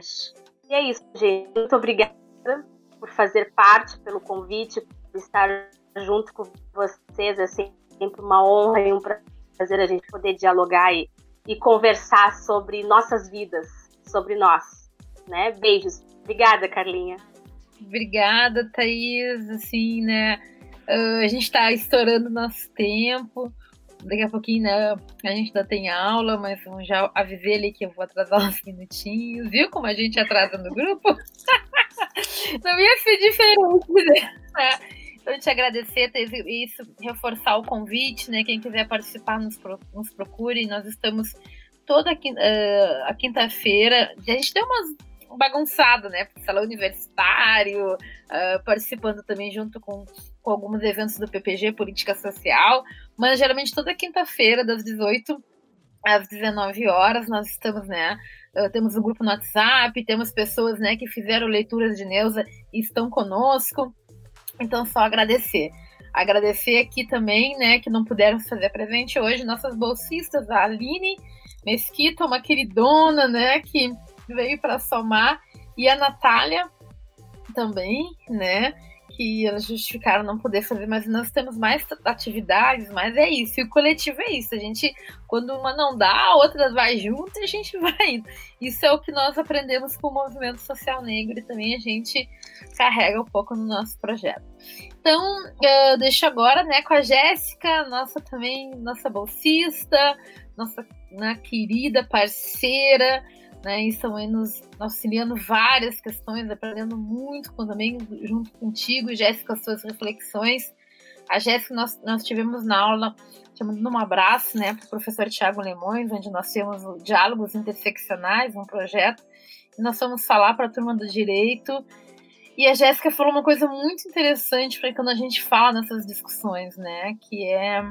E é isso, gente. Muito obrigada por fazer parte, pelo convite, por estar junto com vocês. É sempre uma honra e um prazer a gente poder dialogar e, e conversar sobre nossas vidas, sobre nós. Né? Beijos. Obrigada, Carlinha. Obrigada, Thaís. Assim, né? Uh, a gente está estourando nosso tempo daqui a pouquinho, né, a gente ainda tem aula, mas já avisei ali que eu vou atrasar uns minutinhos. Viu como a gente atrasa no grupo? Não ia ser diferente, né? Então, te agradecer, isso, reforçar o convite, né? Quem quiser participar, nos, nos procure. Nós estamos toda a quinta-feira. A gente deu umas bagunçado, né? Salão universitário, uh, participando também junto com, com alguns eventos do PPG, Política Social, mas geralmente toda quinta-feira, das 18 às 19 horas, nós estamos, né? Uh, temos um grupo no WhatsApp, temos pessoas, né, que fizeram leituras de Neuza e estão conosco. Então, só agradecer. Agradecer aqui também, né, que não puderam fazer presente hoje, nossas bolsistas, a Aline Mesquita, uma queridona, né, que veio para somar, e a Natália também, né, que elas justificaram não poder fazer, mas nós temos mais atividades, mas é isso. E o coletivo é isso. A gente, quando uma não dá, a outra vai junto e a gente vai indo. Isso é o que nós aprendemos com o movimento social negro e também a gente carrega um pouco no nosso projeto. Então, eu deixo agora né, com a Jéssica, nossa também, nossa bolsista, nossa né, querida parceira né? Estão aí nos auxiliando várias questões, aprendendo muito com, também junto contigo, Jéssica, as suas reflexões. A Jéssica, nós, nós tivemos na aula, chamando um abraço, né, para o professor Tiago Lemões, onde nós temos o Diálogos Interseccionais, um projeto, e nós fomos falar para a turma do direito. E a Jéssica falou uma coisa muito interessante para quando a gente fala nessas discussões, né, que é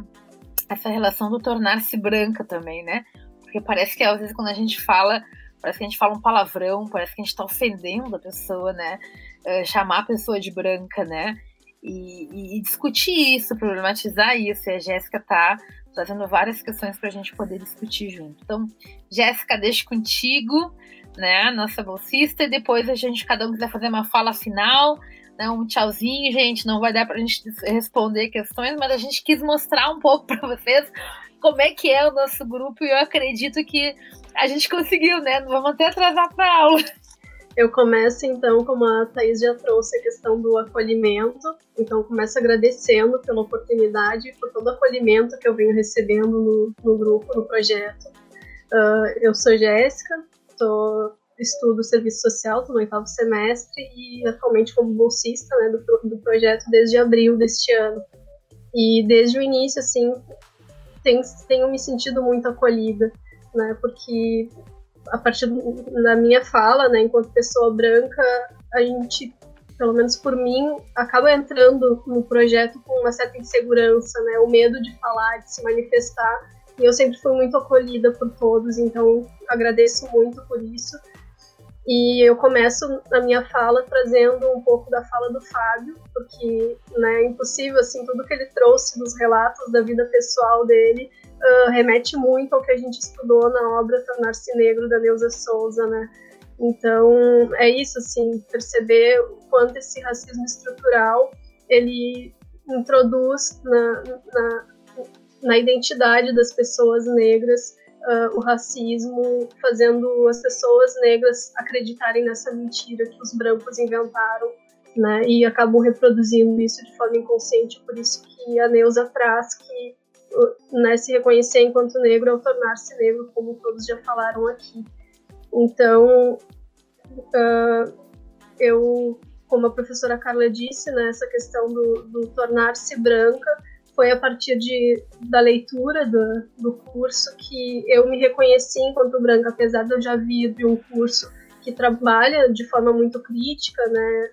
essa relação do tornar-se branca também, né? Porque parece que às vezes quando a gente fala Parece que a gente fala um palavrão, parece que a gente está ofendendo a pessoa, né? Uh, chamar a pessoa de branca, né? E, e, discutir isso, problematizar isso. E a Jéssica está trazendo várias questões para a gente poder discutir junto. Então, Jéssica, deixo contigo, né? Nossa bolsista, e depois a gente, cada um quiser fazer uma fala final, né, um tchauzinho, gente. Não vai dar para a gente responder questões, mas a gente quis mostrar um pouco para vocês como é que é o nosso grupo e eu acredito que a gente conseguiu, né? Não vamos até atrasar para aula. Eu começo então, como a Thaís já trouxe, a questão do acolhimento. Então, começo agradecendo pela oportunidade, por todo o acolhimento que eu venho recebendo no, no grupo, no projeto. Uh, eu sou Jéssica, estudo serviço social, estou no oitavo semestre e atualmente como bolsista né, do, do projeto desde abril deste ano. E desde o início, assim, tenho, tenho me sentido muito acolhida né? Porque a partir da minha fala, né, enquanto pessoa branca, a gente, pelo menos por mim, acaba entrando no projeto com uma certa insegurança, né? O medo de falar, de se manifestar. E eu sempre fui muito acolhida por todos, então agradeço muito por isso. E eu começo a minha fala trazendo um pouco da fala do Fábio, porque né, é impossível, assim, tudo que ele trouxe dos relatos da vida pessoal dele uh, remete muito ao que a gente estudou na obra Tornar-se Negro, da Neuza Souza, né? Então, é isso, assim, perceber o quanto esse racismo estrutural, ele introduz na, na, na identidade das pessoas negras uh, o racismo, fazendo as pessoas negras acreditarem nessa mentira que os brancos inventaram, né? E acabam reproduzindo isso de forma inconsciente. Por isso que a Neuza traz que uh, né, se reconhecer enquanto negro é tornar-se negro, como todos já falaram aqui. Então, uh, eu, como a professora Carla disse, né, essa questão do, do tornar-se branca foi a partir de, da leitura do, do curso que eu me reconheci enquanto branca, apesar de eu já vir de um curso que trabalha de forma muito crítica, né,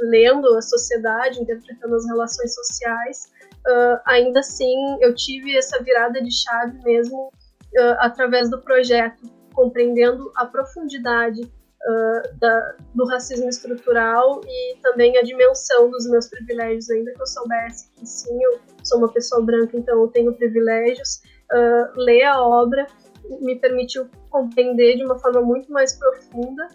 lendo a sociedade, interpretando as relações sociais, uh, ainda assim eu tive essa virada de chave mesmo uh, através do projeto, compreendendo a profundidade uh, da, do racismo estrutural e também a dimensão dos meus privilégios, ainda que eu soubesse que sim, eu sou uma pessoa branca, então eu tenho privilégios. Uh, ler a obra me permitiu compreender de uma forma muito mais profunda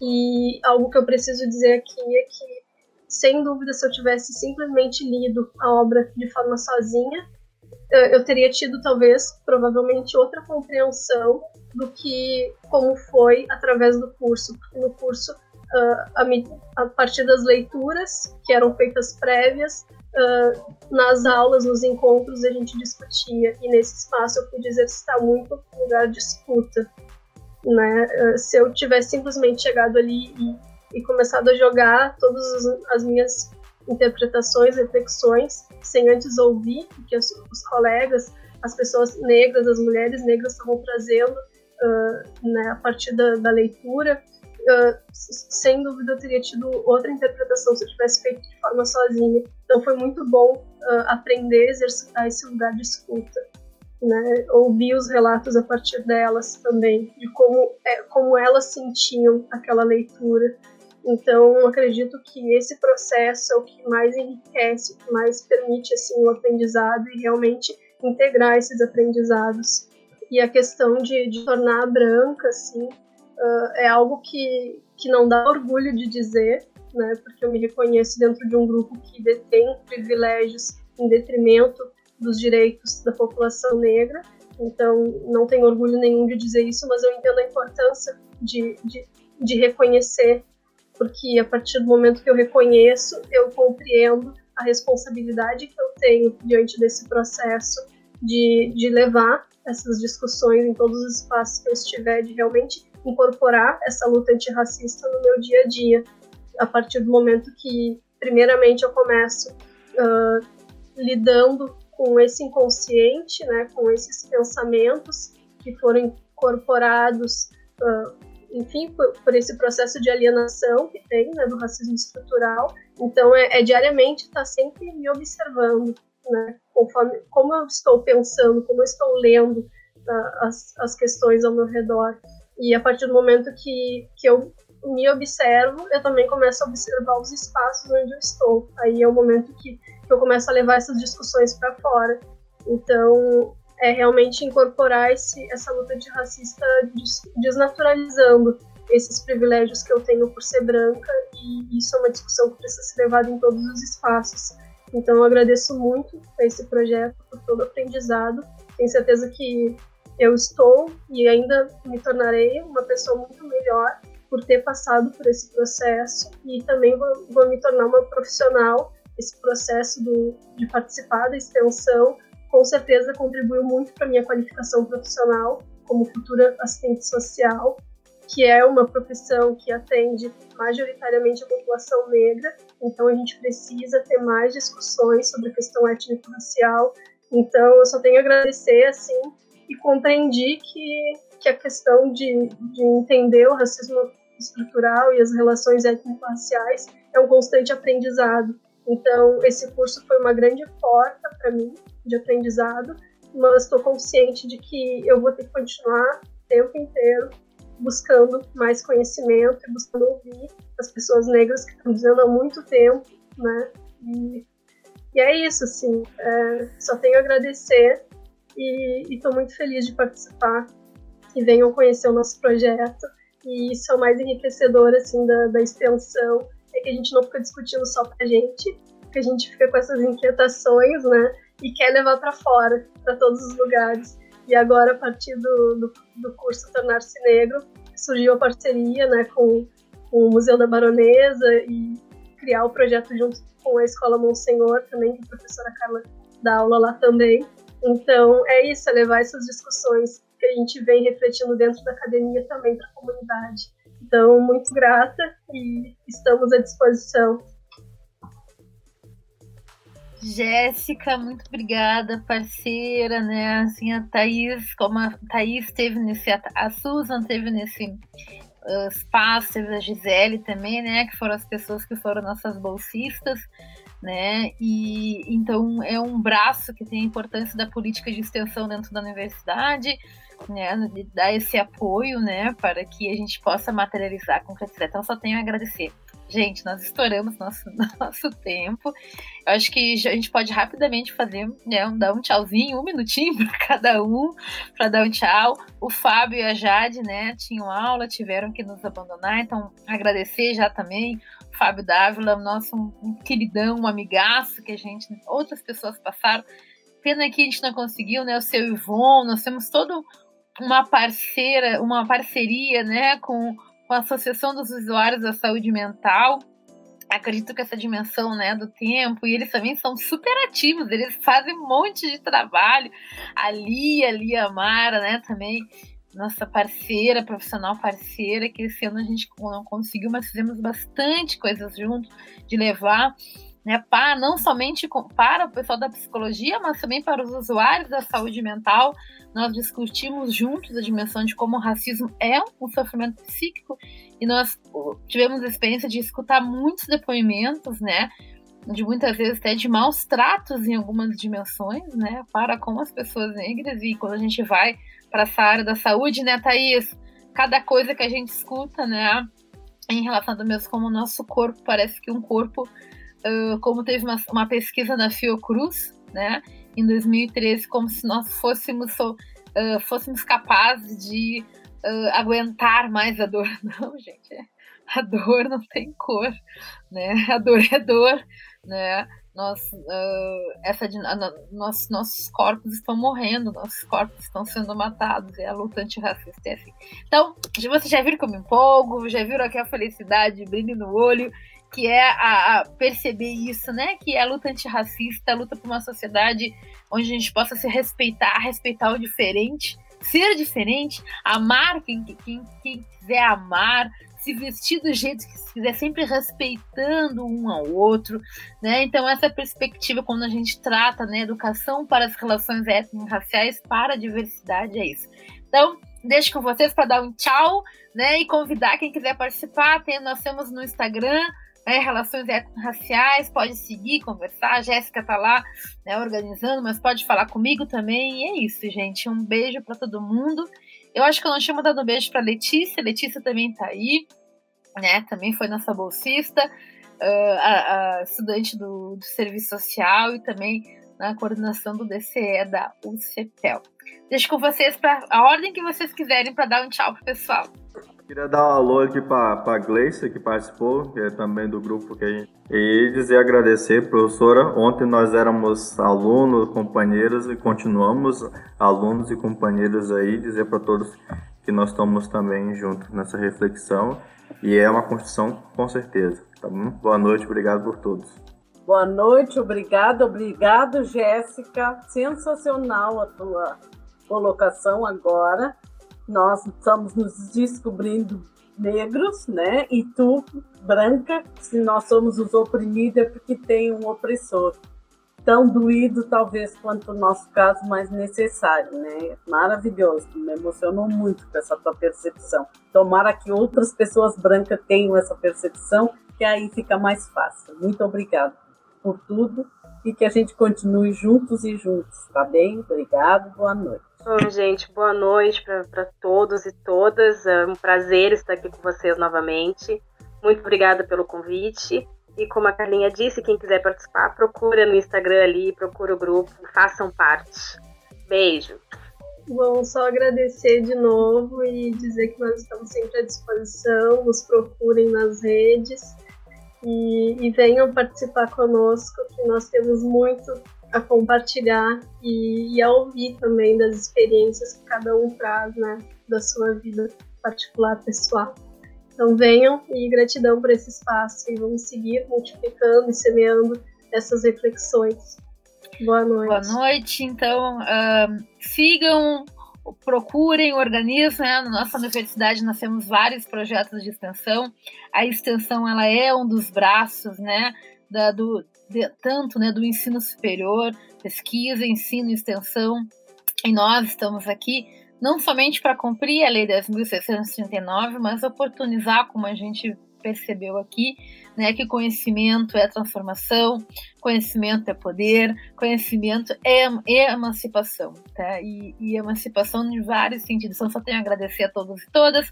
e algo que eu preciso dizer aqui é que, sem dúvida, se eu tivesse simplesmente lido a obra de forma sozinha, eu teria tido talvez, provavelmente, outra compreensão do que como foi através do curso, porque no curso a, partir das leituras que eram feitas prévias, nas aulas, nos encontros a gente discutia e nesse espaço eu pude exercitar muito lugar de escuta, né? Se eu tivesse simplesmente chegado ali e, e começado a jogar todas as minhas interpretações, reflexões, sem antes ouvir o que os, os colegas, as pessoas negras, as mulheres negras estavam trazendo uh, né, a partir da, da leitura. Uh, sem dúvida eu teria tido outra interpretação se eu tivesse feito de forma sozinha. Então foi muito bom uh, aprender a exercitar esse lugar de escuta. Né, ouvir os relatos a partir delas também, de como, é, como elas sentiam aquela leitura, Então, acredito que esse processo é o que mais enriquece, o que mais permite assim o aprendizado e realmente integrar esses aprendizados. E a questão de, de tornar branca, assim, uh, é algo que, que não dá orgulho de dizer, né? Porque eu me reconheço dentro de um grupo que detém privilégios em detrimento dos direitos da população negra. Então, não tenho orgulho nenhum de dizer isso, mas eu entendo a importância de, de, de reconhecer, porque a partir do momento que eu reconheço, eu compreendo a responsabilidade que eu tenho diante desse processo de, de levar essas discussões em todos os espaços que eu estiver, de realmente incorporar essa luta antirracista no meu dia a dia, a partir do momento que, primeiramente, eu começo uh, lidando com esse inconsciente, né, com esses pensamentos que foram incorporados, uh, enfim, por, por, esse processo de alienação que tem, né, do racismo estrutural. Então, é, é diariamente estar tá sempre me observando, né, conforme como eu estou pensando, como eu estou lendo uh, as, as questões ao meu redor. E a partir do momento que, que eu me observo, eu também começo a observar os espaços onde eu estou. Aí é o momento que que eu começo a levar essas discussões para fora. Então, é realmente incorporar esse, essa luta antirracista desnaturalizando esses privilégios que eu tenho por ser branca, e isso é uma discussão que precisa ser levada em todos os espaços. Então, eu agradeço muito a esse projeto, por todo o aprendizado. Tenho certeza que eu estou e ainda me tornarei uma pessoa muito melhor por ter passado por esse processo e também vou, vou me tornar uma profissional esse processo do, de participar da extensão com certeza contribuiu muito para minha qualificação profissional como futura assistente social, que é uma profissão que atende majoritariamente a população negra, então a gente precisa ter mais discussões sobre a questão étnico-racial. Então eu só tenho a agradecer assim e compreendi que, que a questão de, de entender o racismo estrutural e as relações étnico-raciais é um constante aprendizado então, esse curso foi uma grande porta para mim de aprendizado, mas estou consciente de que eu vou ter que continuar o tempo inteiro buscando mais conhecimento e buscando ouvir as pessoas negras que estão dizendo há muito tempo, né? E, e é isso, assim. É, só tenho a agradecer e estou muito feliz de participar. E venham conhecer o nosso projeto. E isso é o mais enriquecedor, assim, da, da extensão que a gente não fica discutindo só pra gente, que a gente fica com essas inquietações, né? E quer levar para fora, para todos os lugares. E agora, a partir do, do, do curso Tornar-se Negro, surgiu a parceria né, com, com, o Museu da Baronesa e criar o projeto junto com a Escola Monsenhor também, que a professora Carla dá aula lá também. Então, é isso, é levar essas discussões que a gente vem refletindo dentro da academia também para a comunidade. Então, muito grata e estamos à disposição. Jéssica, muito obrigada, parceira, né? Assim, a Thaís, como a Thaís teve nesse. A Susan teve nesse uh, espaço, teve a Gisele também, né? Que foram as pessoas que foram nossas bolsistas, né? E então é um braço que tem a importância da política de extensão dentro da universidade né, de dar esse apoio, né, para que a gente possa materializar, concretizar. Então, só tenho a agradecer. Gente, nós estouramos nosso, nosso tempo. Eu acho que a gente pode rapidamente fazer, né, um, dar um tchauzinho, um minutinho para cada um, para dar um tchau. O Fábio e a Jade, né, tinham aula, tiveram que nos abandonar, então agradecer já também. O Fábio Dávila, nosso um queridão, um amigaço que a gente, outras pessoas passaram. Pena que a gente não conseguiu, né? O seu Ivon, nós temos todo uma parceira, uma parceria, né, com, com a Associação dos Usuários da Saúde Mental. Acredito que essa dimensão, né, do tempo, e eles também são super ativos, eles fazem um monte de trabalho. Ali, ali a Mara, né, também nossa parceira, profissional parceira, que esse ano a gente não conseguiu, mas fizemos bastante coisas juntos de levar né, para não somente para o pessoal da psicologia, mas também para os usuários da saúde mental. Nós discutimos juntos a dimensão de como o racismo é um sofrimento psíquico e nós tivemos a experiência de escutar muitos depoimentos, né, de muitas vezes até de maus tratos em algumas dimensões, né, para com as pessoas negras e quando a gente vai para essa área da saúde, né, Thaís, cada coisa que a gente escuta, né, em relação mesmo como o nosso corpo parece que um corpo, uh, como teve uma, uma, pesquisa na Fiocruz, né, em 2013, como se nós fôssemos, uh, fôssemos capazes de uh, aguentar mais a dor. Não, gente, a dor não tem cor, né? A dor é dor, né? Nós, essa, nós, nossos corpos estão morrendo, nossos corpos estão sendo matados, é a luta antirracista é assim. Então, vocês já viram que eu me empolgo, já viram aqui a felicidade, brilho no olho, que é a, a, perceber isso, né? Que é a luta antirracista, a luta por uma sociedade onde a gente possa se respeitar, respeitar o diferente, ser diferente, amar quem, quem, quem quiser amar, se vestir do jeito que se quiser, sempre respeitando um ao outro, né? Então essa perspectiva quando a gente trata, né, educação para as relações étnico-raciais para a diversidade é isso. Então, deixo com vocês para dar um tchau, né, e convidar quem quiser participar, tem, nós temos no Instagram né, relações étnico-raciais, pode seguir, conversar. A Jéssica tá lá né, organizando, mas pode falar comigo também. E é isso, gente. Um beijo para todo mundo. Eu acho que eu não tinha mandado um beijo para Letícia. Letícia também tá aí, né? Também foi nossa bolsista, uh, a, a, estudante do, do, serviço social e também na coordenação do DCE da UCPEL. Deixo com vocês para a ordem que vocês quiserem para dar um tchau pro pessoal. Queria dar um alô aqui para a Gleice, que participou, que é também do grupo que a gente. E dizer agradecer, professora. Ontem nós éramos alunos, companheiros e continuamos alunos e companheiros aí. Dizer para todos que nós estamos também juntos nessa reflexão. E é uma construção com certeza. Tá bom? Boa noite, obrigado por todos. Boa noite, obrigado, obrigado, Jéssica. Sensacional a tua colocação agora nós estamos nos descobrindo negros, né? E tu, branca, se nós somos os oprimidos é porque tem um opressor. Tão doído, talvez, quanto o nosso caso, mais necessário, né? Maravilhoso, me emocionou muito com essa tua percepção. Tomara que outras pessoas brancas tenham essa percepção, que aí fica mais fácil. Muito obrigado por tudo e que a gente continue juntos e juntos, tá bem? Obrigado, boa noite. Bom, gente, boa noite para todos e todas. É um prazer estar aqui com vocês novamente. Muito obrigada pelo convite. E como a Carlinha disse, quem quiser participar, procura no Instagram ali, procura o grupo, façam parte. Beijo. Bom, só agradecer de novo e dizer que nós estamos sempre à disposição, nos procurem nas redes e, e venham participar conosco, que nós temos muito a compartilhar e, e, a ouvir também das experiências que cada um traz, né, da sua vida particular, pessoal. Então venham e gratidão por esse espaço e vamos seguir multiplicando e semeando essas reflexões. Boa noite. Boa noite. Então uh, sigam, procurem, organizem. Né? Na nossa universidade nós temos vários projetos de extensão. A extensão ela é um dos braços, né, da, do, de, tanto né, do ensino superior, pesquisa, ensino e extensão. E nós estamos aqui não somente para cumprir a Lei 10.639, mas oportunizar, como a gente percebeu aqui, né, que conhecimento é transformação, conhecimento é poder, conhecimento é, é emancipação, tá? E, e emancipação em vários sentidos. Então, só tenho a agradecer a todos e todas.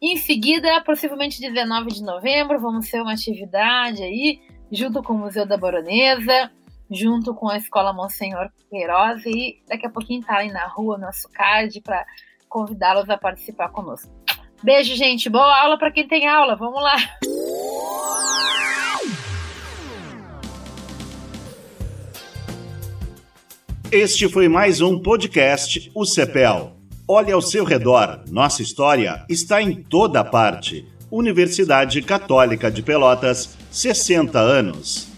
Em seguida, possivelmente 19 de novembro, vamos ter uma atividade aí junto com o Museu da Baronesa, junto com a Escola Monsenhor Queiroz e daqui a pouquinho tá aí na rua nosso card para convidá-los a participar conosco. Beijo, gente. Boa aula para quem tem aula. Vamos lá. Este foi mais um podcast O CEPEL. Olhe ao seu redor, nossa história está em toda parte. Universidade Católica de Pelotas, 60 anos.